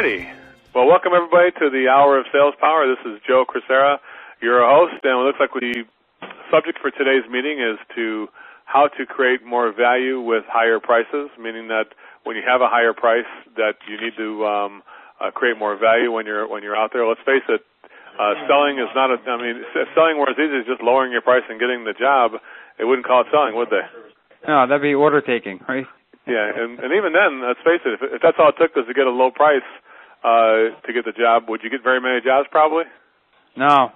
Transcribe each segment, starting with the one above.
Alrighty. Well, welcome everybody to the Hour of Sales Power. This is Joe Crisara, your host, and it looks like the subject for today's meeting is to how to create more value with higher prices, meaning that when you have a higher price, that you need to um, uh, create more value when you're when you're out there. Let's face it, uh, selling is not a. I mean, selling where it's easy is just lowering your price and getting the job. They wouldn't call it selling, would they? No, that'd be order taking, right? Yeah, and and even then, let's face it, if, if that's all it took was to get a low price uh, to get the job, would you get very many jobs? Probably. No.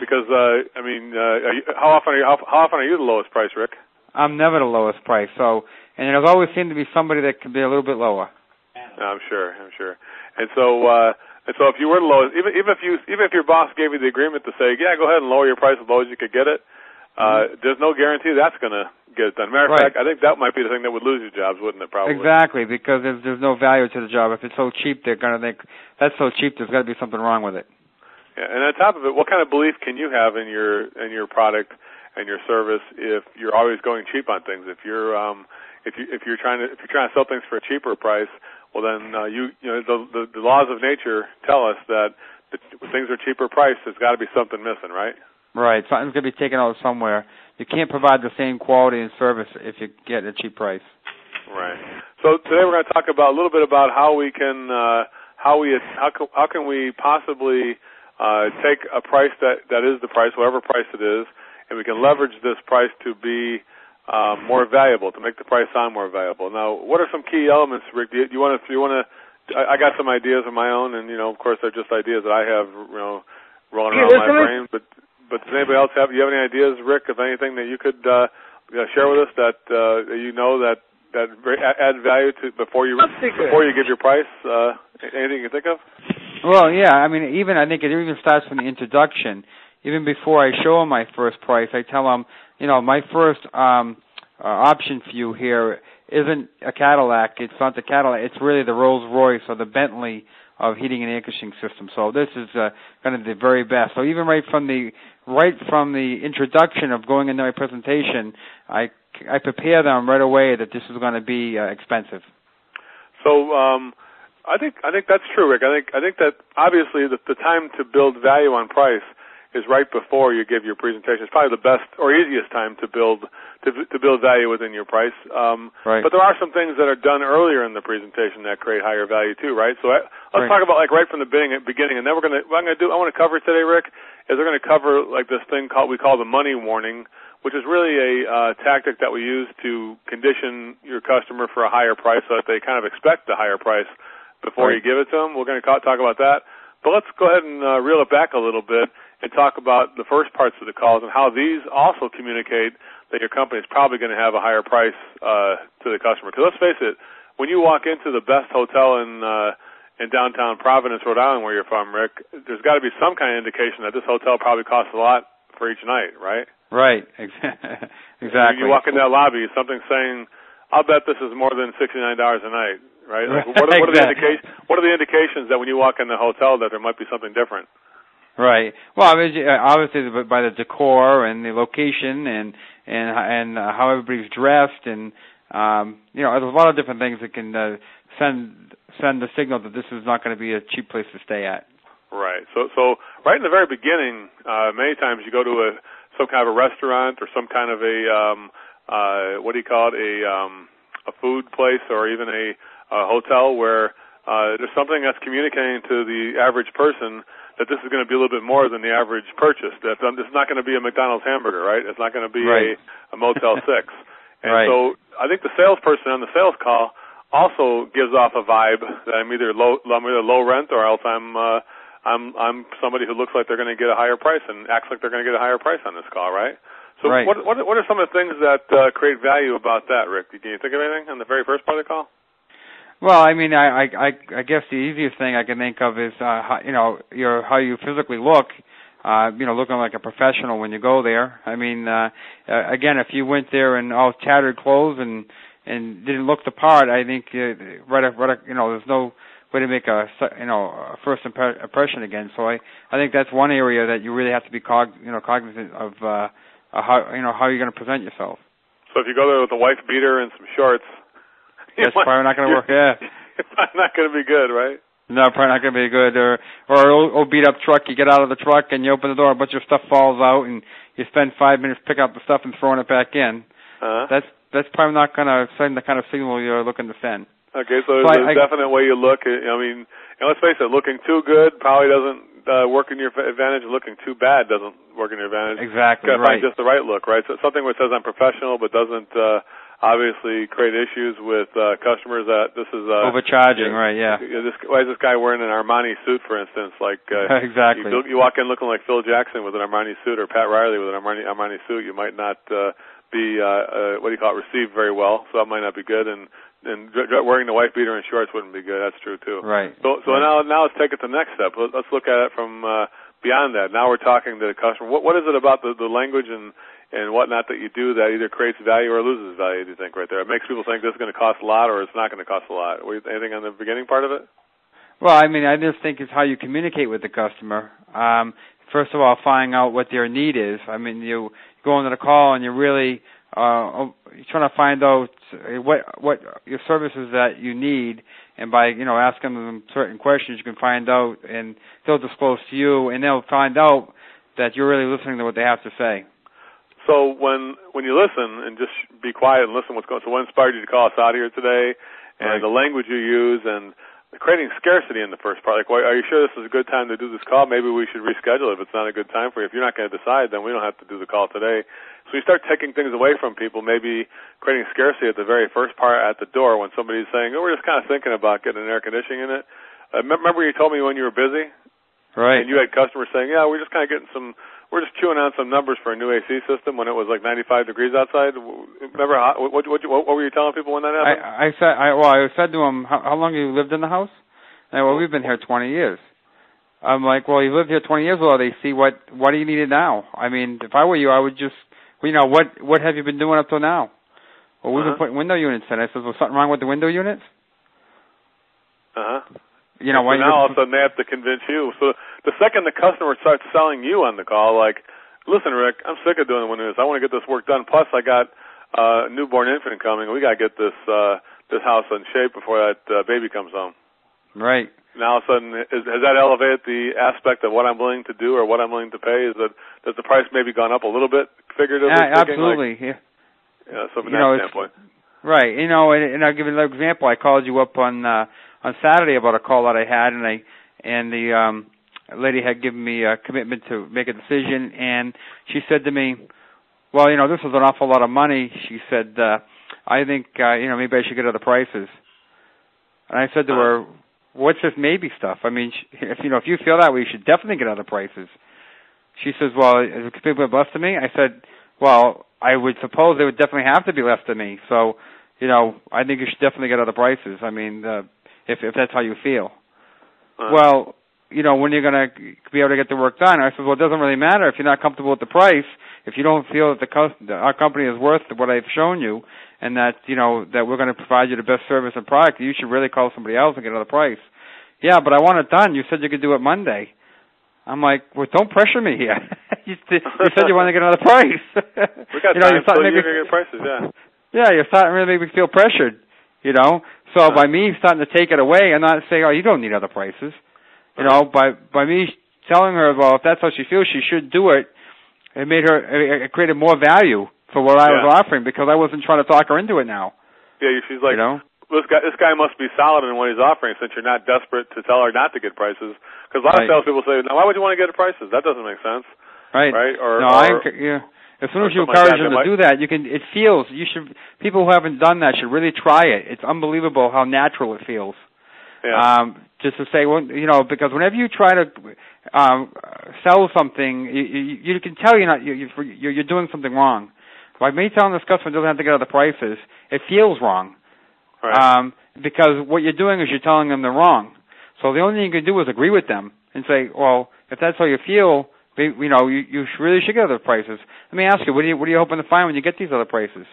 Because uh, I mean, uh, you, how often are you how, how often are you the lowest price, Rick? I'm never the lowest price. So, and there's always seemed to be somebody that can be a little bit lower. I'm sure. I'm sure. And so, uh, and so, if you were the lowest, even even if you even if your boss gave you the agreement to say, yeah, go ahead and lower your price as low as you could get it, uh, mm-hmm. there's no guarantee that's going to get it done. Matter of right. fact, I think that might be the thing that would lose you jobs, wouldn't it? Probably. Exactly, because there's there's no value to the job. If it's so cheap, they're going to think that's so cheap. There's got to be something wrong with it. Yeah, and on top of it, what kind of belief can you have in your in your product and your service if you're always going cheap on things? If you're um, if you if you're trying to if you're trying to sell things for a cheaper price, well then uh, you you know the, the the laws of nature tell us that the, things are cheaper priced. There's got to be something missing, right? Right. Something's going to be taken out somewhere you can't provide the same quality and service if you get a cheap price. Right. So today we're going to talk about a little bit about how we can uh, how we how can, how can we possibly uh, take a price that that is the price, whatever price it is, and we can leverage this price to be um, more valuable, to make the price sound more valuable. Now, what are some key elements, Rick? Do you, do you want to? Do you want to? I, I got some ideas of my own, and you know, of course, they're just ideas that I have, you know, rolling around my brain. But but does anybody else have? Do you have any ideas, Rick, of anything that you could uh, share with us that uh, you know that that add value to before you before you give your price? Uh, anything you can think of? Well, yeah. I mean, even I think it even starts from the introduction. Even before I show them my first price, I tell them, you know, my first um, uh, option for you here isn't a Cadillac. It's not the Cadillac. It's really the Rolls Royce or the Bentley of heating and air conditioning system. So this is uh, kind of the very best. So even right from the right from the introduction of going into my presentation, I, I prepare them right away that this is going to be uh, expensive. So um, I think I think that's true, Rick. I think I think that obviously the, the time to build value on price is right before you give your presentation. It's probably the best or easiest time to build to, to build value within your price. Um, right. But there are some things that are done earlier in the presentation that create higher value too, right? So I, let's right. talk about like right from the beginning, beginning, and then we're gonna. What I'm gonna do. I want to cover today, Rick, is we're gonna cover like this thing called we call the money warning, which is really a uh, tactic that we use to condition your customer for a higher price, so that they kind of expect the higher price before right. you give it to them. We're going to talk about that. But let's go ahead and uh, reel it back a little bit and talk about the first parts of the calls and how these also communicate that your company is probably going to have a higher price uh, to the customer. Because let's face it, when you walk into the best hotel in uh, in downtown Providence, Rhode Island, where you're from, Rick, there's got to be some kind of indication that this hotel probably costs a lot for each night, right? Right. exactly. When you walk in that lobby, something saying, "I'll bet this is more than sixty nine dollars a night." Right? Like, what, are, what are the indications? What are the indications that when you walk in the hotel that there might be something different? Right. Well, I mean, obviously by the decor and the location and and and uh, how everybody's dressed and um, you know, there's a lot of different things that can uh, send send the signal that this is not going to be a cheap place to stay at. Right. So so right in the very beginning, uh, many times you go to a some kind of a restaurant or some kind of a um, uh, what do you call it a um, a food place or even a, a hotel where uh, there's something that's communicating to the average person that this is going to be a little bit more than the average purchase. That um, it's not going to be a McDonald's hamburger, right? It's not going to be right. a, a Motel Six. And right. so I think the salesperson on the sales call also gives off a vibe that I'm either low, I'm either low rent or else I'm uh, I'm I'm somebody who looks like they're going to get a higher price and acts like they're going to get a higher price on this call, right? So right. what what what are some of the things that uh, create value about that, Rick? Can you think of anything on the very first part of the call? Well, I mean, I, I, I guess the easiest thing I can think of is, uh, how, you know, your how you physically look. Uh, you know, looking like a professional when you go there. I mean, uh, uh, again, if you went there in all tattered clothes and and didn't look the part, I think uh, right, right, you know, there's no way to make a you know a first impression again. So I I think that's one area that you really have to be cog you know cognizant of uh, how you know how you're going to present yourself. So if you go there with a wife beater and some shorts, That's probably not going to work. Yeah. probably not going to be good, right? No, probably not going to be good. Or or old, old beat up truck. You get out of the truck and you open the door, a bunch of stuff falls out, and you spend five minutes picking up the stuff and throwing it back in. Uh-huh. That's that's probably not going to send the kind of signal you're looking to send. Okay, so So there's I- a definite way you look. I mean, and let's face it, looking too good probably doesn't uh, work in your advantage. Looking too bad doesn't work in your advantage. Exactly to right. find just the right look, right? So something which says I'm professional, but doesn't uh, obviously create issues with uh, customers. That this is uh, Overcharging, yeah, right? Yeah. This, why is this guy wearing an Armani suit, for instance? Like uh, exactly. you, you walk in looking like Phil Jackson with an Armani suit, or Pat Riley with an Armani Armani suit, you might not uh, be uh, uh, what do you call it received very well. So that might not be good. And and wearing the white beater and shorts wouldn't be good. That's true too. Right. So so right. now now let's take it to the next step. Let- Let's look at it from uh, beyond that. Now we're talking to the customer. What what is it about the the language and and whatnot that you do that either creates value or loses value? Do you think right there? It makes people think this is going to cost a lot or it's not going to cost a lot. You- Anything on the beginning part of it? Well, I mean, I just think it's how you communicate with the customer. Um, first of all, finding out what their need is. I mean, you go into the call and you're really uh, you're trying to find out what what your services that you need, and by you know asking them certain questions, you can find out, and they'll disclose to you, and they'll find out that you're really listening to what they have to say. So when when you listen and just be quiet and listen what's going. So what inspired you to call us out here today, and Right. the language you use, and creating scarcity in the first part. Like, why, are you sure this is a good time to do this call? Maybe we should reschedule it if it's not a good time for you. If you're not going to decide, then we don't have to do the call today. So you start taking things away from people, maybe creating scarcity at the very first part at the door when somebody's saying, "Oh, we're just kind of thinking about getting an air conditioning unit." Uh, remember you told me when you were busy, Right. and you had customers saying, "Yeah, we're just kind of getting some." We're just chewing on some numbers for a new AC system when it was like 95 degrees outside. Remember how, what, what, what, what were you telling people when that happened? I, I said, I, well, I said to him, how, how long have you lived in the house? And well, we've been here 20 years. I'm like, well, you lived here 20 years. Well, they see what, what do you need it now? I mean, if I were you, I would just, you know, what, what have you been doing up till now? Well, we've Uh-huh. been putting window units in. I said, well, something wrong with the window units? Uh huh. You know, so why you now all of a sudden they have to convince you. So the second the customer starts selling you on the call, like, listen, Rick, I'm sick of doing the windows. I want to get this work done. Plus, I got uh, a newborn infant coming. We got to get this uh, this house in shape before that uh, baby comes home. Right. Now, all of a sudden, is, has that elevated the aspect of what I'm willing to do or what I'm willing to pay? Is that has the price maybe gone up a little bit, figuratively Yeah, speaking? absolutely. yeah. Like, yeah, so from You that know, standpoint. Right. You know, and, and I'll give you another example. I called you up on uh on Saturday about a call that I had and I and the um lady had given me a commitment to make a decision and she said to me, Well, you know, this is an awful lot of money. She said, uh I think uh, you know, maybe I should get other prices. And I said to her, What's this maybe stuff? I mean, if you know, if you feel that way, you should definitely get other prices. She says, "Well, is it people less to me?" I said, "Well, I would suppose they would definitely have to be less to me. So, you know, I think you should definitely get other prices. I mean, uh, if if that's how you feel." Uh, Well, you know, when you're going to be able to get the work done, I said, "Well, it doesn't really matter if you're not comfortable with the price. If you don't feel that the that our company is worth what I've shown you, and that you know that we're going to provide you the best service and product, you should really call somebody else and get another price." Yeah, but I want it done. You said you could do it Monday. I'm like, well, don't pressure me here. you, you said you want to get another price. we got you know, time. you're starting so you're get prices, yeah. yeah, you're starting to really make me feel pressured. You know, so by me starting to take it away and not say, oh, you don't need other prices. You know, by by me telling her, well, if that's how she feels, she should do it. It made her it, created more value for what I was offering because I wasn't trying to talk her into it now. Yeah, she's like, you know, this guy this guy must be solid in what he's offering since you're not desperate to tell her not to get prices. Because a lot Right. of salespeople say, now why would you want to get prices? That doesn't make sense, right? right? Or, no, or I yeah. As soon as you something like encourage them to do that, you can. It feels you should. People who haven't done that should really try it. It's unbelievable how natural it feels. Yeah, Um, just to say, well, you know, because whenever you try to um, sell something, you, you, you can tell you're not you, you're, you're doing something wrong. By me telling this customer doesn't have to get other prices, it feels wrong. right. Um, because what you're doing is you're telling them they're wrong. So the only thing you can do is agree with them and say, well, if that's how you feel, you know, you, you really should get other prices. Let me ask you, what are you, what are you hoping to find when you get these other prices?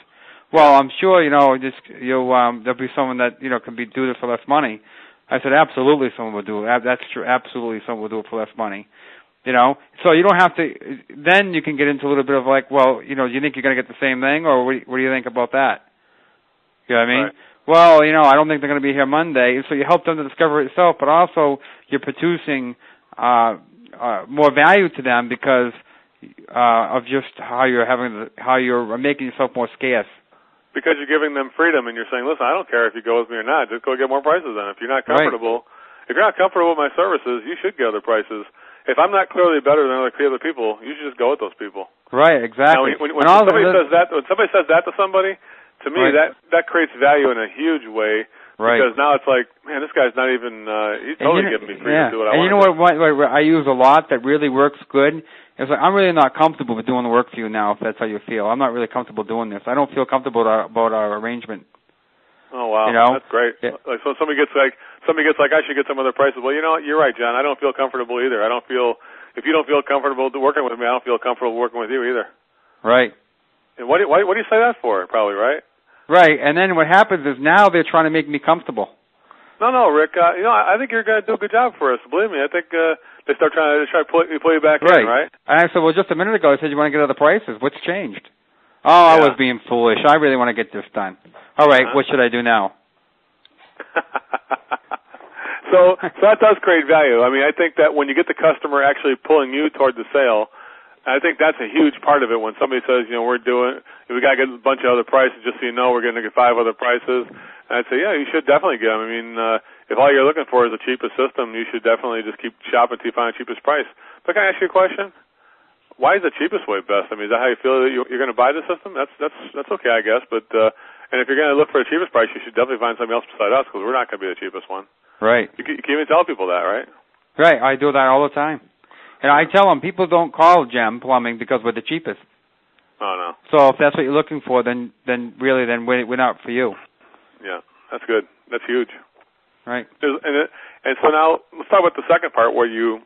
Well, I'm sure, you know, just, you'll, um, there'll be someone that, you know, can be, do this for less money. I said, absolutely someone will do it. That's true. Absolutely someone will do it for less money. You know, so you don't have to, then you can get into a little bit of like, well, you know, do you think you're going to get the same thing or what do you, what do you think about that? You know what I mean? Right. well, you know, I don't think they're going to be here Monday. So you help them to discover it yourself, but also you're producing uh, uh, more value to them because uh, of just how you're having the, how you're making yourself more scarce. Because you're giving them freedom and you're saying, listen, I don't care if you go with me or not. Just go get more prices. Then if you're not comfortable, right. if you're not comfortable with my services, you should get other prices. If I'm not clearly better than other other people, you should just go with those people. Right. Exactly. Now, when, when, when somebody says that, when somebody says that to somebody, to me right. that that creates value in a huge way right. because now it's like man this guy's not even uh he's totally you know, giving me free yeah. to do what I and want And you know what, what, what I use a lot that really works good it's like I'm really not comfortable with doing the work for you now if that's how you feel I'm not really comfortable doing this I don't feel comfortable about our, about our arrangement Oh wow, you know? that's great. Yeah. Like so, somebody gets like somebody gets like I should get some other prices. Well, you know what? You're right, John. I don't feel comfortable either. I don't feel if you don't feel comfortable working with me, I don't feel comfortable working with you either. Right. And what do, why, what do you say that for? Probably right. Right, and then what happens is now they're trying to make me comfortable. No, no, Rick. Uh, you know, I think you're going to do a good job for us. Believe me, I think uh, they start trying to try to pull, pull you back right. in, right? And I said, well, just a minute ago I said you want to get other prices. What's changed? Oh, I was being foolish. I really want to get this done. All right, Uh-huh. what should I do now? so, so that does create value. I mean, I think that when you get the customer actually pulling you toward the sale, I think that's a huge part of it. When somebody says, you know, we're doing, we got to get a bunch of other prices, just so you know, we're going to get five other prices. And I'd say, yeah, you should definitely get them. I mean, uh, if all you're looking for is the cheapest system, you should definitely just keep shopping until you find the cheapest price. But can I ask you a question? Why is the cheapest way best? I mean, is that how you feel that you- you're going to buy the system? That's that's that's okay, I guess. But uh, and if you're going to look for the cheapest price, you should definitely find something else beside us because we're not going to be the cheapest one. Right. You can, you can even tell people that, right? Right, I do that all the time. And I tell them people don't call Gem Plumbing because we're the cheapest. Oh no, So if that's what you're looking for, then then really then we're, we're not for you. yeah, that's good. That's huge. Right. There's, and it, and so now let's talk about the second part where you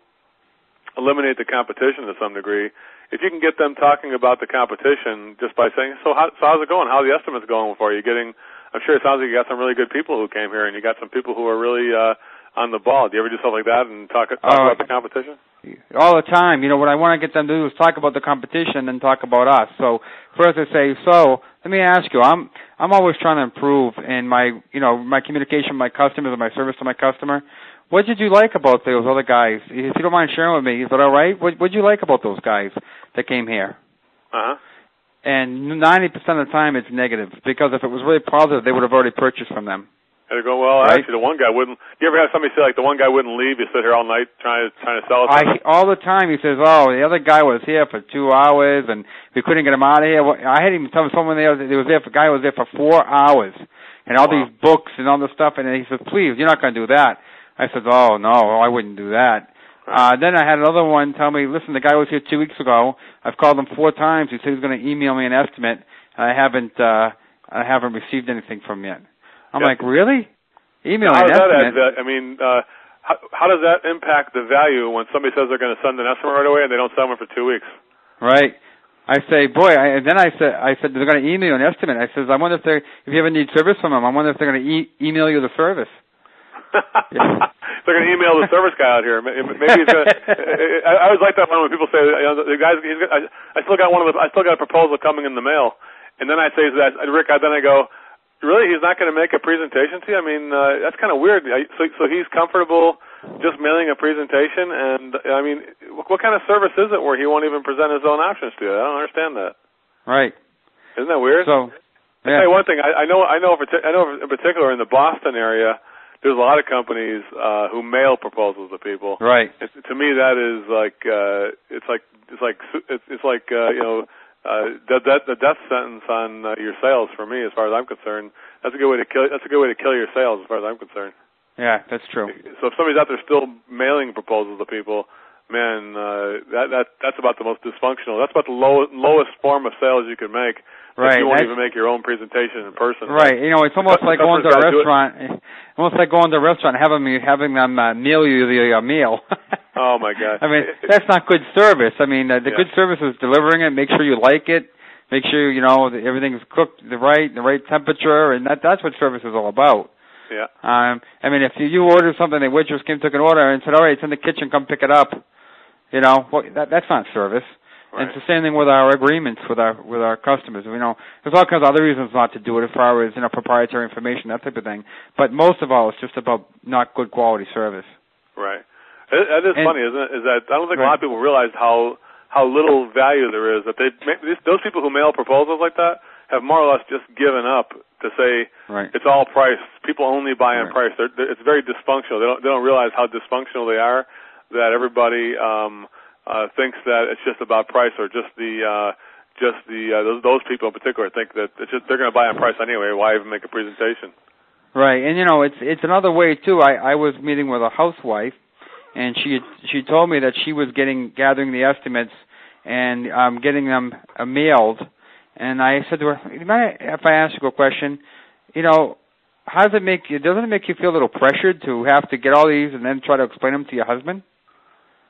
eliminate the competition to some degree. If you can get them talking about the competition just by saying, "So how so how's it going? How are the estimates going for you?" Getting, I'm sure it sounds like you got some really good people who came here, and you got some people who are really uh, on the ball. Do you ever do stuff like that and talk talk Oh. about the competition? All the time. You know, what I want to get them to do is talk about the competition and talk about us. So first I say, so let me ask you, I'm I'm always trying to improve in my you know my communication with my customers and my service to my customer. What did you like about those other guys? If you don't mind sharing with me, is that all right? What what did you like about those guys that came here? Uh huh. And ninety percent of the time it's negative because if it was really positive, they would have already purchased from them. And they go, well, Right. actually, the one guy wouldn't. You ever have somebody say like the one guy wouldn't leave? You sit here all night trying to trying to sell it. I all the time he says, "Oh, the other guy was here for two hours, and we couldn't get him out of here." I had even tell someone there that was there. For, guy was there for four hours, and all Wow. these books and all this stuff. And he says, "Please, you're not going to do that." I said, "Oh no, I wouldn't do that." Uh, then I had another one tell me, "Listen, the guy was here two weeks ago. I've called him four times. He said he's going to email me an estimate. and I haven't, uh, I haven't received anything from him yet." I'm Yeah. like, "Really? Email how does that add estimate?" va- I mean, uh, how, how does that impact the value when somebody says they're going to send an estimate right away and they don't send one for two weeks? Right. I say, boy, I, and then I said, I said they're going to email an estimate. I says, I wonder if they, if you ever need service from them, I wonder if they're going to e- email you the service. they're going to email the service guy out here. Maybe he's going to. I I always like that one when people say, you know, the guys. He's, I, I still got one of the. I still got a proposal coming in the mail, and then I say to that Rick. I, then I go, really? He's not going to make a presentation to you? I mean, uh, that's kind of weird. I- So, so he's comfortable just mailing a presentation, and I mean, what, what kind of service is it where he won't even present his own options to you? I don't understand that. Right. Isn't that weird? So, I tell yeah. you one thing. I, I know. I know. I know. In particular, in the Boston area, there's a lot of companies uh, who mail proposals to people. Right. To me, that is like uh, it's like it's like it's, it's like uh, you know uh, the, the, the death sentence on uh, your sales. For me, as far as I'm concerned, that's a good way to kill. That's a good way to kill your sales, as far as I'm concerned. Yeah, that's true. So if somebody's out there still mailing proposals to people, man, uh, that that that's about the most dysfunctional. That's about the low, lowest form of sales you can make. Right, You won't even make your own presentation in person. Right. You know, it's almost like going to a restaurant. Almost like going to a restaurant and having having them uh, mail you the uh, meal. Oh my God. I mean, that's not good service. I mean, uh, the Yeah. good service is delivering it. Make sure you like it. Make sure you know that everything's cooked the right, the right temperature, and that that's what service is all about. Yeah. Um, I mean, if you, you order something, the waitress came, took an order, and said, "All right, it's in the kitchen. Come pick it up." You know, well, that that's not service. Right. And it's the same thing with our agreements with our with our customers. You know, there's all kinds of other reasons not to do it as far as you know proprietary information, that type of thing. But most of all, it's just about not good quality service. Right. It, that is And- funny, isn't it? Is that I don't think a lot of people realize how how little value there is that they those people who mail proposals like that have more or less just given up to say Right. it's all price. People only buy on Right. price. They're, they're, it's very dysfunctional. They don't they don't realize how dysfunctional they are. That everybody um, uh, thinks that it's just about price, or just the uh, just the uh, those, those people in particular think that it's just they're going to buy on price anyway. Why even make a presentation? Right, and you know, it's it's another way too. I I was meeting with a housewife, and she she told me that she was getting gathering the estimates and um getting them uh, mailed. And I said to her, "Do you mind if I ask you a question? You know, how does it make you? Doesn't it make you feel a little pressured to have to get all these and then try to explain them to your husband?"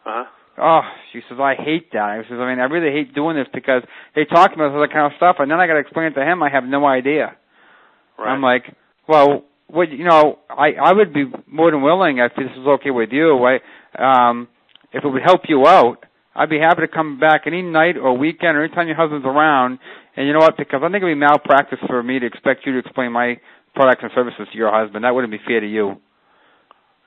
Uh huh. Oh, she says, I hate that. I says, I mean, I really hate doing this because they talk about this other kind of stuff, and then I got to explain it to him. I have no idea. Right. I'm like, well, what you know, I I would be more than willing if this is okay with you. I um if it would help you out, I'd be happy to come back any night or weekend or anytime your husband's around. And you know what? Because I think it'd be malpractice for me to expect you to explain my products and services to your husband. That wouldn't be fair to you.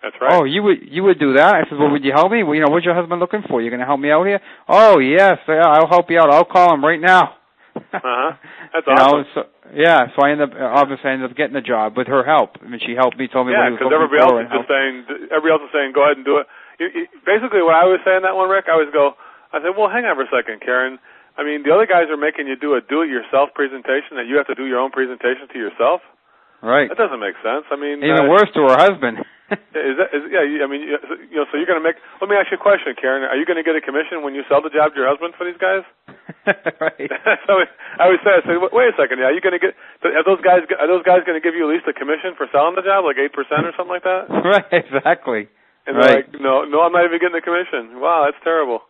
That's right. Oh, you would you would do that? I said, well, would you help me? Well, you know, what's your husband looking for? You're going to help me out here? Oh, yes, yeah, I'll help you out. I'll call him right now. Uh-huh. That's awesome. know, so yeah, so I ended up obviously I ended up getting the job with her help. I mean, she helped me, told me Yeah, what he was because everybody else is just helped. saying, everybody else is saying, go ahead and do it. You, you, basically, what I was saying that one, Rick, I was go, I said, well, hang on for a second, Karen. I mean, the other guys are making you do a do-it-yourself presentation, that you have to do your own presentation to yourself. Right. That doesn't make sense. I mean, Even uh, worse to her husband. Is that? Is, yeah, I mean, you you know, so you're going to make. Let me ask you a question, Karen. Are you going to get a commission when you sell the job to your husband for these guys? right. so I always say, I say, wait a second, are you going to get? Are those guys? Are those guys going to give you at least a commission for selling the job, like eight percent or something like that? Right, exactly. And they're Right. like, no, no, I'm not even getting a commission. Wow, that's terrible.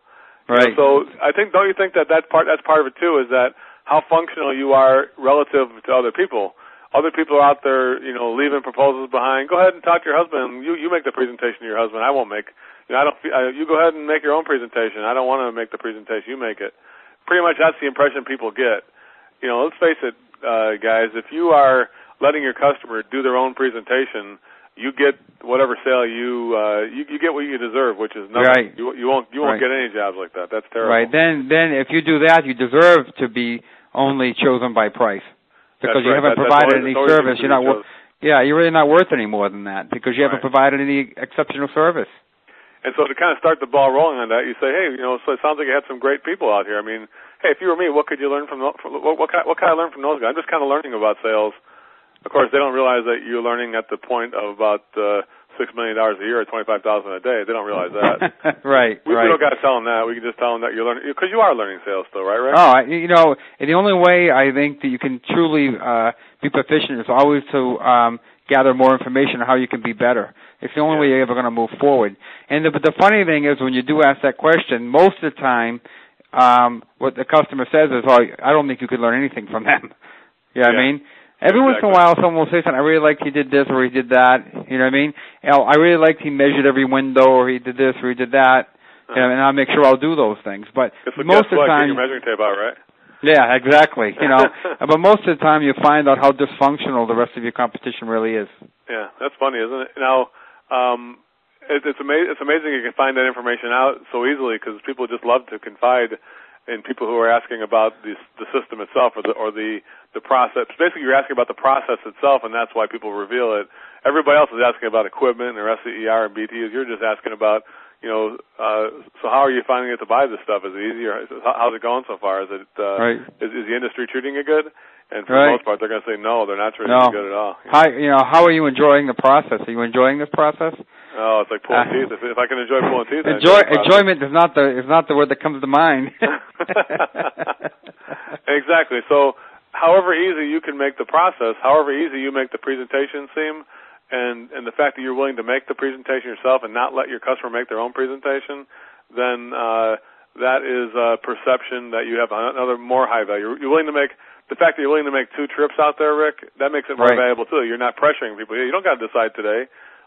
Right. So I think, don't you think that that part, that's part of it too, is that how functional you are relative to other people. Other people are out there, you know, leaving proposals behind. Go ahead and talk to your husband. You you make the presentation to your husband. I won't make. You know, I don't. I, you go ahead and make your own presentation. I don't want to make the presentation. You make it. Pretty much, that's the impression people get. You know, let's face it, uh, guys. If you are letting your customer do their own presentation, you get whatever sale you uh, you, you get what you deserve, which is nothing. Right. You you won't you won't Right. get any jobs like that. That's terrible. Right. Then then if you do that, you deserve to be only chosen by price. Because That's you right. haven't that's provided always- any service. You're not wor- yeah, you're really not worth any more than that because you haven't Right. provided any exceptional service. And so to kind of start the ball rolling on that, you say, hey, you know, so it sounds like you had some great people out here. I mean, hey, if you were me, what could you learn from, from what, what, kind, what can I learn from those guys? I'm just kind of learning about sales. Of course, they don't realize that you're learning at the point of about uh, six million dollars a year or twenty five thousand a day. They don't realize that. right. we, right. we don't got to tell them that. We can just tell them that you're learning because you are learning sales still, right? Rick? Oh, I, you know, and the only way I think that you can truly uh, be proficient is always to um, gather more information on how you can be better. It's the only Yeah. way you're ever going to move forward. And the, but the funny thing is, when you do ask that question, most of the time, um, what the customer says is, "Oh, I don't think you could learn anything from them." You know what I mean? Every once in a while, someone will say something. I really liked he did this or he did that. You know what I mean? You know, I really liked he measured every window or he did this or he did that. You know, and I'll make sure I'll do those things. But what- most of the time, your measuring tape out, right? yeah, exactly. You know, but most of the time you find out how dysfunctional the rest of your competition really is. Yeah, that's funny, isn't it? Now, um, it, it's amazing. It's amazing you can find that information out so easily because people just love to confide in people who are asking about the the system itself or the or the the process. Basically, you're asking about the process itself, and that's why people reveal it. Everybody else is asking about equipment or SEER and BTUs. You're just asking about, you know, uh, so how are you finding it to buy this stuff? Is it easy or is it, how- how's it going so far? Is it uh, Right. is, is the industry treating it good? And for Right. the most part, they're going to say no. They're not treating No. it good at all. How you know how are you enjoying the process? Are you enjoying this process? Oh, it's like pulling Uh, teeth. If, if I can enjoy pulling teeth, Enjoy enjoyment is not the is not the word that comes to mind. exactly. So, however easy you can make the process, however easy you make the presentation seem, and and the fact that you're willing to make the presentation yourself and not let your customer make their own presentation, then uh, that is a perception that you have another more high value. You're willing to make the fact that you're willing to make two trips out there, Rick. That makes it more Right. valuable too. You're not pressuring people. You don't got to decide today.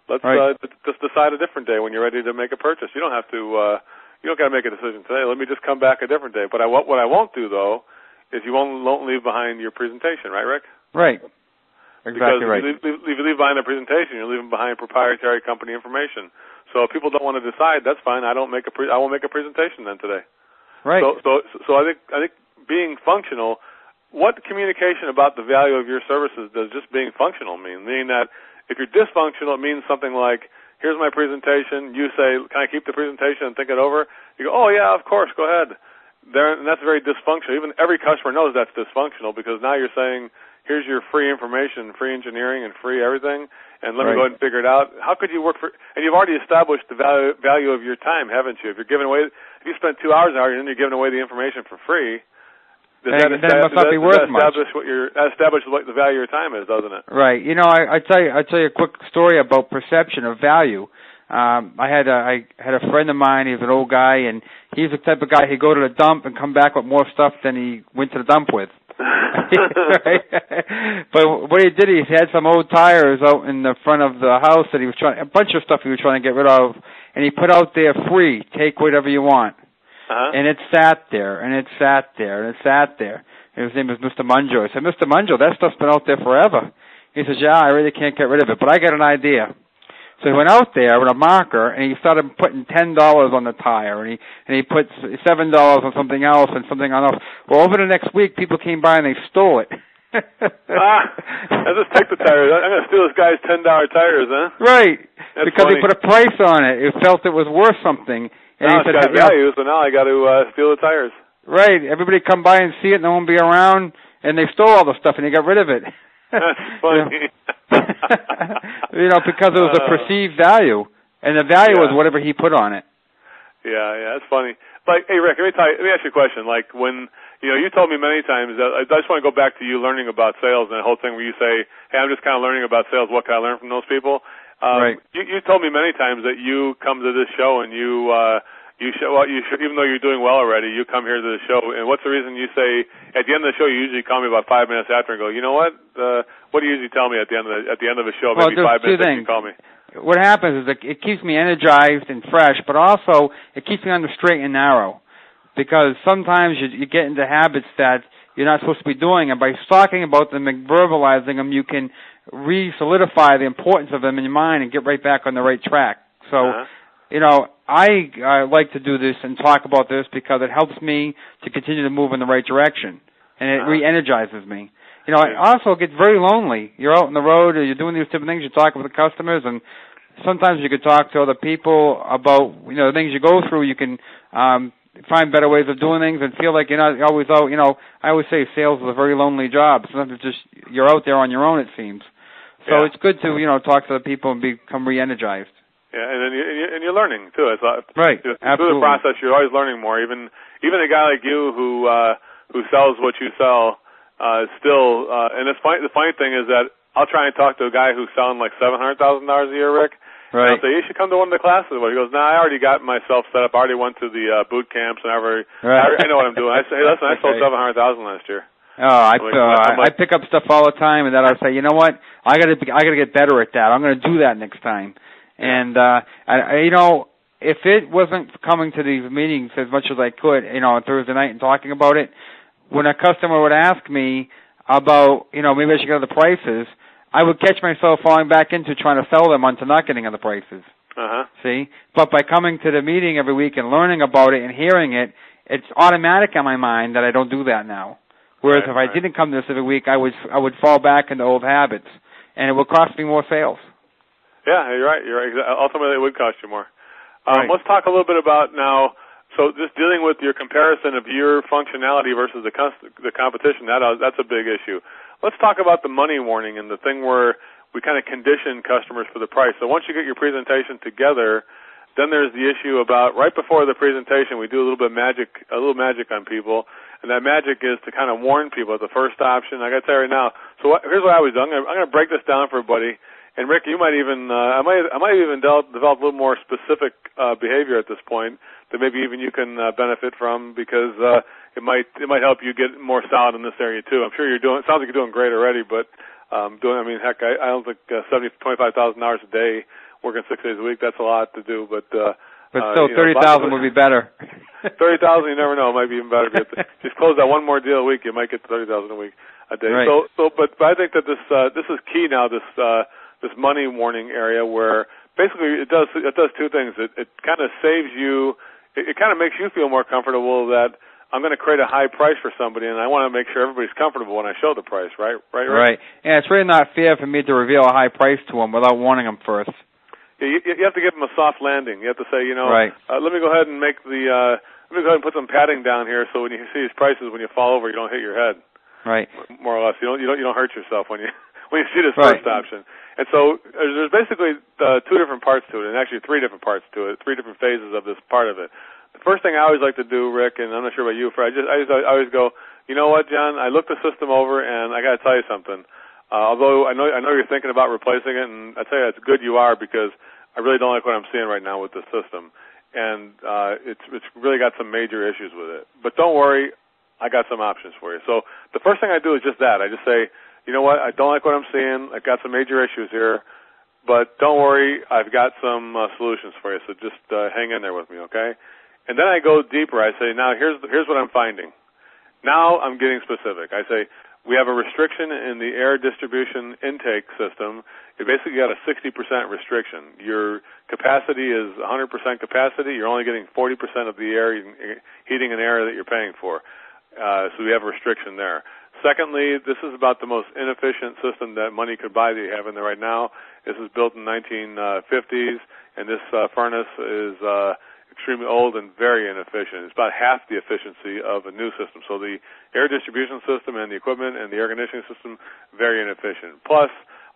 Let's Right. uh, d- just decide a different day when you're ready to make a purchase. You don't have to. uh you don't got to make a decision today. Let me just come back a different day. But I what what I won't do though is you won't won't leave behind your presentation, right, Rick? Right. Exactly because right. If you, leave, if you leave behind a presentation, you're leaving behind proprietary company information. So if people don't want to decide, that's fine. I don't make a pre- I won't make a presentation then today. Right. So so so I think I think being functional. What communication about the value of your services does just being functional mean? Meaning that if you're dysfunctional, it means something like, "Here's my presentation." You say, "Can I keep the presentation and think it over?" You go, "Oh yeah, of course, go ahead." There, and that's very dysfunctional. Even every customer knows that's dysfunctional because now you're saying, here's your free information, free engineering, and free everything, and let right. me go ahead and figure it out. How could you work for? And you've already established the value value of your time, haven't you? If you're giving away, if you spend two hours an hour and then you're giving away the information for free, does that, then it must not be worth that much. what your that establishes what the value of your time is, doesn't it? Right. You know, I, I tell you, I tell you a quick story about perception of value. Um, I had a I had a friend of mine. He's an old guy, and he's the type of guy he'd go to the dump and come back with more stuff than he went to the dump with. right? but what he did, he had some old tires out in the front of the house that he was trying, a bunch of stuff he was trying to get rid of, and he put out there free, take whatever you want. Uh-huh. And it sat there, and it sat there, and it sat there. And his name was Mr. Munjo. I said, Mr. Munjo, that stuff's been out there forever. He says, Yeah, I really can't get rid of it, but I got an idea. So he went out there with a marker and he started putting ten dollars on the tire and he and he put seven dollars on something else and something else. Well, over the next week, people came by and they stole it. ah, I just take the tires. I'm going to steal this guy's ten dollar tires, huh? Right, That's because funny. they put a price on it. It felt it was worth something. And now he it's said, got you know, value, so now I got to uh, steal the tires. Right, everybody come by and see it, no one won't be around, and they stole all the stuff and they got rid of it. That's funny. you know, because it was a Uh, perceived value, and the value was whatever he put on it. Yeah, yeah, that's funny. Like, hey, Rick, let me tell you, let me ask you a question. Like, when you know, you told me many times that I just want to go back to you learning about sales and the whole thing where you say, "Hey, I'm just kind of learning about sales. What can I learn from those people?" Um, Right. You, you told me many times that you come to this show and you uh, you show well, you should, even though you're doing well already, you come here to the show. And what's the reason you say at the end of the show you usually call me about five minutes after and go, you know what? Uh, what do you usually tell me at the end of the, at the end of the show? Well, Maybe five minutes after you call me. What happens is it, it keeps me energized and fresh, but also it keeps me on the straight and narrow. Because sometimes you, you get into habits that you're not supposed to be doing, and by talking about them and verbalizing them, you can re-solidify the importance of them in your mind and get right back on the right track. So, Uh-huh. you know, I, I like to do this and talk about this because it helps me to continue to move in the right direction, and it Uh-huh. re-energizes me. You know, I also get very lonely. You're out on the road, or you're doing these different things. You're talking with the customers, and sometimes you could talk to other people about you know the things you go through. You can um, find better ways of doing things and feel like you're not always out. You know, I always say sales is a very lonely job. Sometimes it's just you're out there on your own. It seems. So Yeah. it's good to you know talk to the people and become re-energized. Yeah, and then you, and you're, and you're learning too. It's uh, Right. through Absolutely. the process, you're always learning more. Even even a guy like you who uh, who sells what you sell, uh, still. Uh, and it's funny. The funny thing is that I'll try and talk to a guy who's selling like seven hundred thousand dollars a year, Rick. And I'll say you should come to one of the classes. Well, he goes, "Nah, I already got myself set up. I already went to the uh, boot camps and I already, Right. I, I know what I'm doing." I say, hey, "Listen, I sold Okay. seven hundred thousand last year." Oh, I, like- uh, I'm I pick up stuff all the time, and then I say, you know what? I gotta, be, I gotta get better at that. I'm gonna do that next time. And uh, I, I, you know, if it wasn't coming to these meetings as much as I could, you know, on Thursday night and talking about it, when a customer would ask me about, you know, maybe I should get the prices, I would catch myself falling back into trying to sell them onto not getting other prices. Uh huh. See, but by coming to the meeting every week and learning about it and hearing it, it's automatic in my mind that I don't do that now. Whereas Right, if I right. didn't come to this every week, I would I would fall back into old habits, and it would cost me more sales. Yeah, you're right. You're right. Ultimately, it would cost you more. Um, Right. Let's talk a little bit about now. So, just dealing with your comparison of your functionality versus the the competition. That uh, that's a big issue. Let's talk about the money warning and the thing where we kind of condition customers for the price. So once you get your presentation together, then there's the issue about right before the presentation, we do a little bit of magic, a little magic on people, and that magic is to kind of warn people the first option. I got to tell you right now. So what, here's what I was doing. I'm going to break this down for everybody. And Rick, you might even, uh, I might, I might even develop, develop a little more specific uh, behavior at this point that maybe even you can uh, benefit from because uh, it might, it might help you get more solid in this area too. I'm sure you're doing. It sounds like you're doing great already, but um, doing. I mean, heck, I, I don't think uh, seventy, twenty-five thousand hours a day, working six days a week. That's a lot to do. But uh, But uh, still, uh, thirty thousand would be better. thirty thousand, you never know. It might be even better. just close that one more deal a week, you might get thirty thousand a week a day. Right. So, so, but, but I think that this uh, this is key now. This uh, this money warning area where basically it does it does two things. It it kind of saves you. It, it kind of makes you feel more comfortable that I'm going to create a high price for somebody, and I want to make sure everybody's comfortable when I show the price. Right, right, right. Right. And it's really not fair for me to reveal a high price to them without warning them first. You, you have to give them a soft landing. You have to say, you know, right. uh, let me go ahead and make the, uh, let me go ahead and put some padding down here so when you see these prices, when you fall over, you don't hit your head. Right. More or less, you don't, you don't, you don't hurt yourself when you when you see this right. first option. And so there's basically uh, two different parts to it, and actually three different parts to it, three different phases of this part of it. The first thing I always like to do, Rick, and I'm not sure about you, Fred, I just I, just, I always go, you know what, John? I looked the system over, and I got to tell you something. Uh, although I know I know you're thinking about replacing it, and I tell you it's good you are because I really don't like what I'm seeing right now with the system, and uh, it's it's really got some major issues with it. But don't worry, I got some options for you. So the first thing I do is just that. I just say, you know what, I don't like what I'm seeing. I've got some major issues here, but don't worry, I've got some uh, solutions for you. So just uh, hang in there with me, okay? And then I go deeper. I say, now here's here's what I'm finding. Now I'm getting specific. I say, we have a restriction in the air distribution intake system. You basically got a 60% restriction. Your capacity is 100% capacity. You're only getting 40% of the air, heating and air that you're paying for. Uh, so we have a restriction there. Secondly, this is about the most inefficient system that money could buy that you have in there right now. This is built in 1950s, and this uh, furnace is uh, extremely old and very inefficient. It's about half the efficiency of a new system. So the air distribution system and the equipment and the air conditioning system very inefficient. Plus,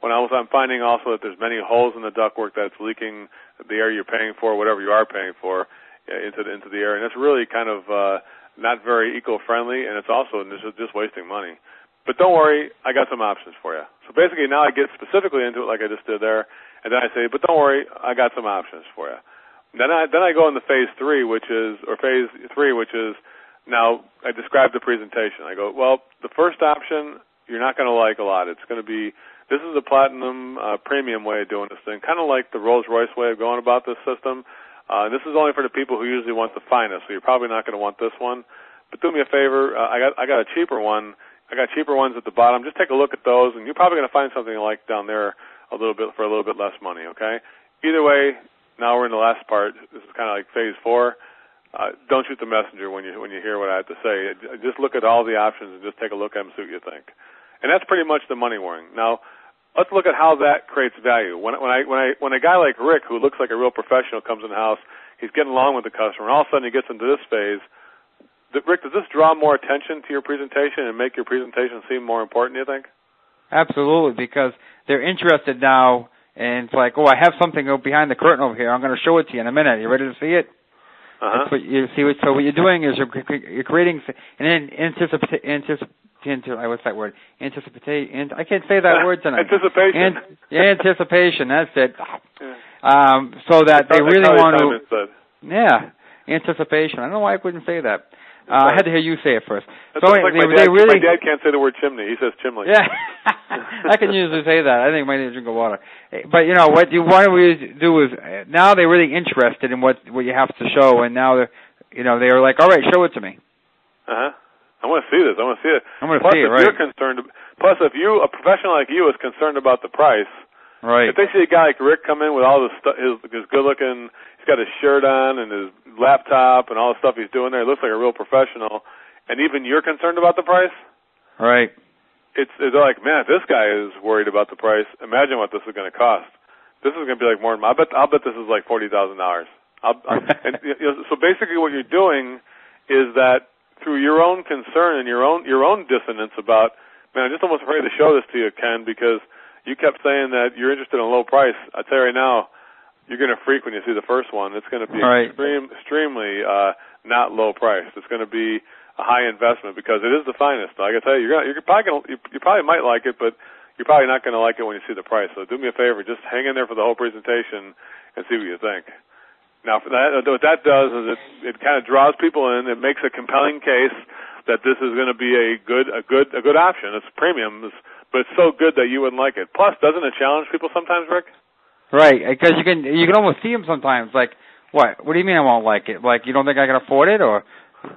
when I was, I'm finding also that there's many holes in the ductwork that's leaking the air you're paying for, whatever you are paying for, uh, into the, into the air, and it's really kind of uh, not very eco-friendly, and it's also just, just wasting money. But don't worry, I got some options for you. So basically, now I get specifically into it like I just did there, and then I say, but don't worry, I got some options for you. Then I then I go into phase three, which is or phase three, which is now I describe the presentation. I go, well, the first option you're not going to like a lot. It's going to be this is a platinum uh, premium way of doing this thing, kind of like the Rolls Royce way of going about this system. Uh, this is only for the people who usually want the finest, so you're probably not going to want this one. But do me a favor, uh, I got I got a cheaper one. I got cheaper ones at the bottom. Just take a look at those, and you're probably going to find something you like down there a little bit for a little bit less money. Okay. Either way, now we're in the last part. This is kind of like phase four. Uh, don't shoot the messenger when you when you hear what I have to say. Just look at all the options and just take a look at them, see what you think. And that's pretty much the money warning. Now, let's look at how that creates value. When when I when I when a guy like Rick, who looks like a real professional, comes in the house, he's getting along with the customer, and all of a sudden he gets into this phase. Rick, does this draw more attention to your presentation and make your presentation seem more important? Do you think? Absolutely, because they're interested now and it's like, oh, I have something behind the curtain over here. I'm going to show it to you in a minute. You ready to see it? Uh-huh. That's what you see. What, so what you're doing is you're, you're creating and an anticipate, anticipate, what's that word? Anticipate. I can't say that word tonight. Anticipation. An, anticipation. That's it. Um, so that they really want to. Yeah, anticipation. I don't know why I couldn't say that. Uh, I had to hear you say it first. That's so like they, my, dad, really, my dad can't say the word chimney. He says chimney. Yeah, I can usually say that. I think I might need to drink of water. But you know what you want to do is now they're really interested in what what you have to show, and now they're you know they're like, all right, show it to me. Uh huh. I want to see this. I want to see it. I'm going to see it. Right. You're concerned. Plus, if you a professional like you is concerned about the price, right? If they see a guy like Rick come in with all this stuff, his his good looking, he's got his shirt on and his laptop and all the stuff he's doing there. He looks like a real professional. And even you're concerned about the price? Right. It's they're like, man, if this guy is worried about the price, imagine what this is going to cost. This is going to be like more. I bet. I'll bet this is like forty thousand dollars. and you know, so basically, what you're doing is that through your own concern and your own your own dissonance about, man, I'm just almost afraid to show this to you, Ken, because you kept saying that you're interested in low price. I tell you right now, you're going to freak when you see the first one. It's going to be right. extreme, extremely uh, not low price. It's going to be a high investment because it is the finest. Like I tell you, you're gonna, you're probably gonna, you, you probably might like it, but you're probably not going to like it when you see the price. So do me a favor, just hang in there for the whole presentation and see what you think. Now, for that, what that does is it it kind of draws people in. It makes a compelling case that this is going to be a good a good a good option. It's premium, but it's so good that you wouldn't like it. Plus, doesn't it challenge people sometimes, Rick? Right, because you can you can almost see them sometimes. Like, What? What do you mean I won't like it? Like you don't think I can afford it, or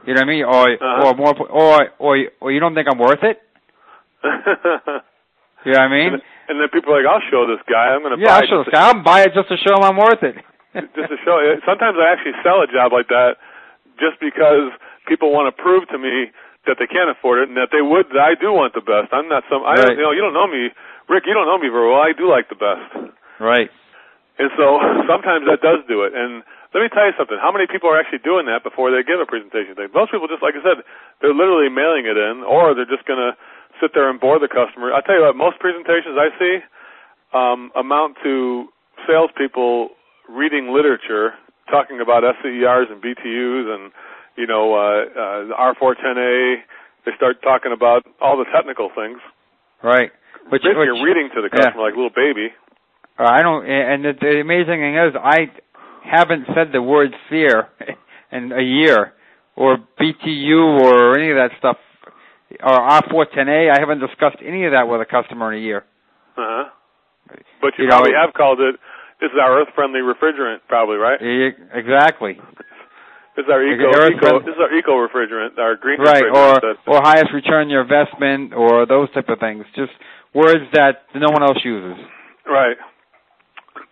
you know what I mean, or Uh-huh. or more, or or or you don't think I'm worth it? You know what I mean? and, and then people are like, I'll show this guy. I'm going to yeah, buy I'll show it this guy. I'll buy it just to show him I'm worth it. just to show. Sometimes I actually sell a job like that just because people want to prove to me that they can't afford it and that they would. That I do want the best. I'm not some. I Right. don't, you know you don't know me, Rick. You don't know me very well. I do like the best. right. And so sometimes that does do it. And let me tell you something. How many people are actually doing that before they give a presentation thing? Most people just, like I said, they're literally mailing it in, or they're just going to sit there and bore the customer. I'll tell you what, most presentations I see um, amount to salespeople reading literature, talking about SEERs and BTUs and, you know, uh, uh, the R410A. They start talking about all the technical things. Right. Which, Basically, which you're reading to the yeah. customer like a little baby. Uh, I don't. And the, the amazing thing is, I haven't said the word SEER in a year, or BTU, or any of that stuff, or R410A. I haven't discussed any of that with a customer in a year. Uh huh. But you, You know- probably have called it. This is our earth-friendly refrigerant, probably, right? Exactly. This is our eco, an eco this is our eco refrigerant, our green Right. refrigerant. Or or highest return on your investment, or those type of things. Just words that no one else uses. right.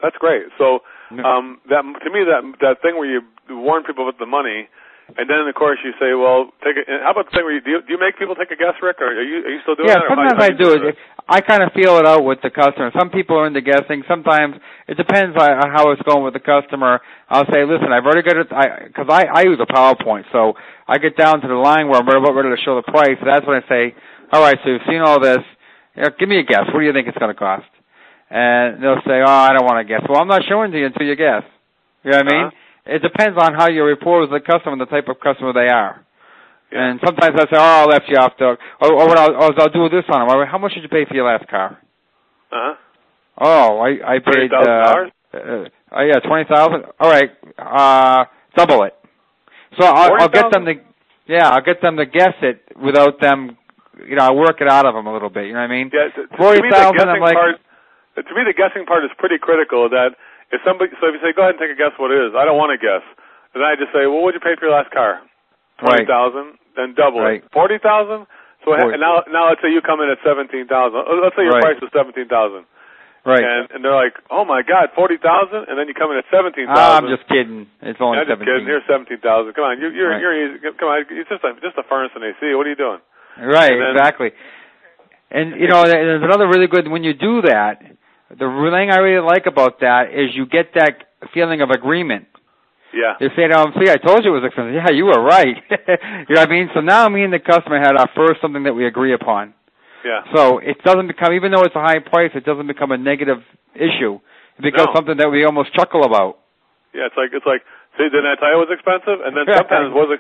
That's great. So um, that to me that that thing where you warn people with the money, and then of course you say, well, take it. How about the thing where you do, you, do you make people take a guess, Rick? Or are you are you still doing yeah, that? how- sometimes how I do doing it. I kind of feel it out with the customer. Some people are into guessing. Sometimes it depends on how it's going with the customer. I'll say, listen, I've already got it, because I, I use a PowerPoint, so I get down to the line where I'm about ready to show the price. That's when I say, all right, so you've seen all this. You know, give me a guess. What do you think it's going to cost? And they'll say, oh, I don't want to guess. Well, I'm not showing to you until you guess. You know what I mean? Uh-huh. It depends on how your rapport with the customer and the type of customer they are. Yeah. And sometimes I say, oh, I left you off the, or, or what I'll, or I'll do this on them. How much did you pay for your last car? Uh-huh. Oh, I I paid uh, $30,000? uh, oh yeah, twenty thousand. All right, uh, double it. So I'll, I'll get them to, yeah, I'll get them to guess it without them. You know, I'll work it out of them a little bit. You know what I mean? Yeah, to, to Forty the thousand. guessing I'm like, part. To me, the guessing part is pretty critical. That if somebody, so if you say, go ahead and take a guess what it is, I don't want to guess. And then I just say, well, what did you pay for your last car? Twenty Right. Then double Right. it. Forty thousand. So Forty. and now, now let's say you come in at seventeen thousand. Let's say your Right. price is seventeen thousand, right. and and they're like, oh my god, forty thousand, and then you come in at seventeen Ah. I'm just kidding. It's only I'm just kidding. seventeen. Here's seventeen thousand. Come on, you, you're Right. you're easy. Come on, it's just a just a furnace and AC. What are you doing? Right, And then- exactly. And you know, there's another really good when you do that. The thing I really like about that is you get that feeling of agreement. Yeah. You say to them, see, I told you it was expensive. Yeah, you were right. you know what I mean? So now me and the customer had our first something that we agree upon. Yeah. So it doesn't become, even though it's a high price, it doesn't become a negative issue. It becomes No. something that we almost chuckle about. Yeah, it's like it's like. See, didn't I tell you it was expensive? And then sometimes what the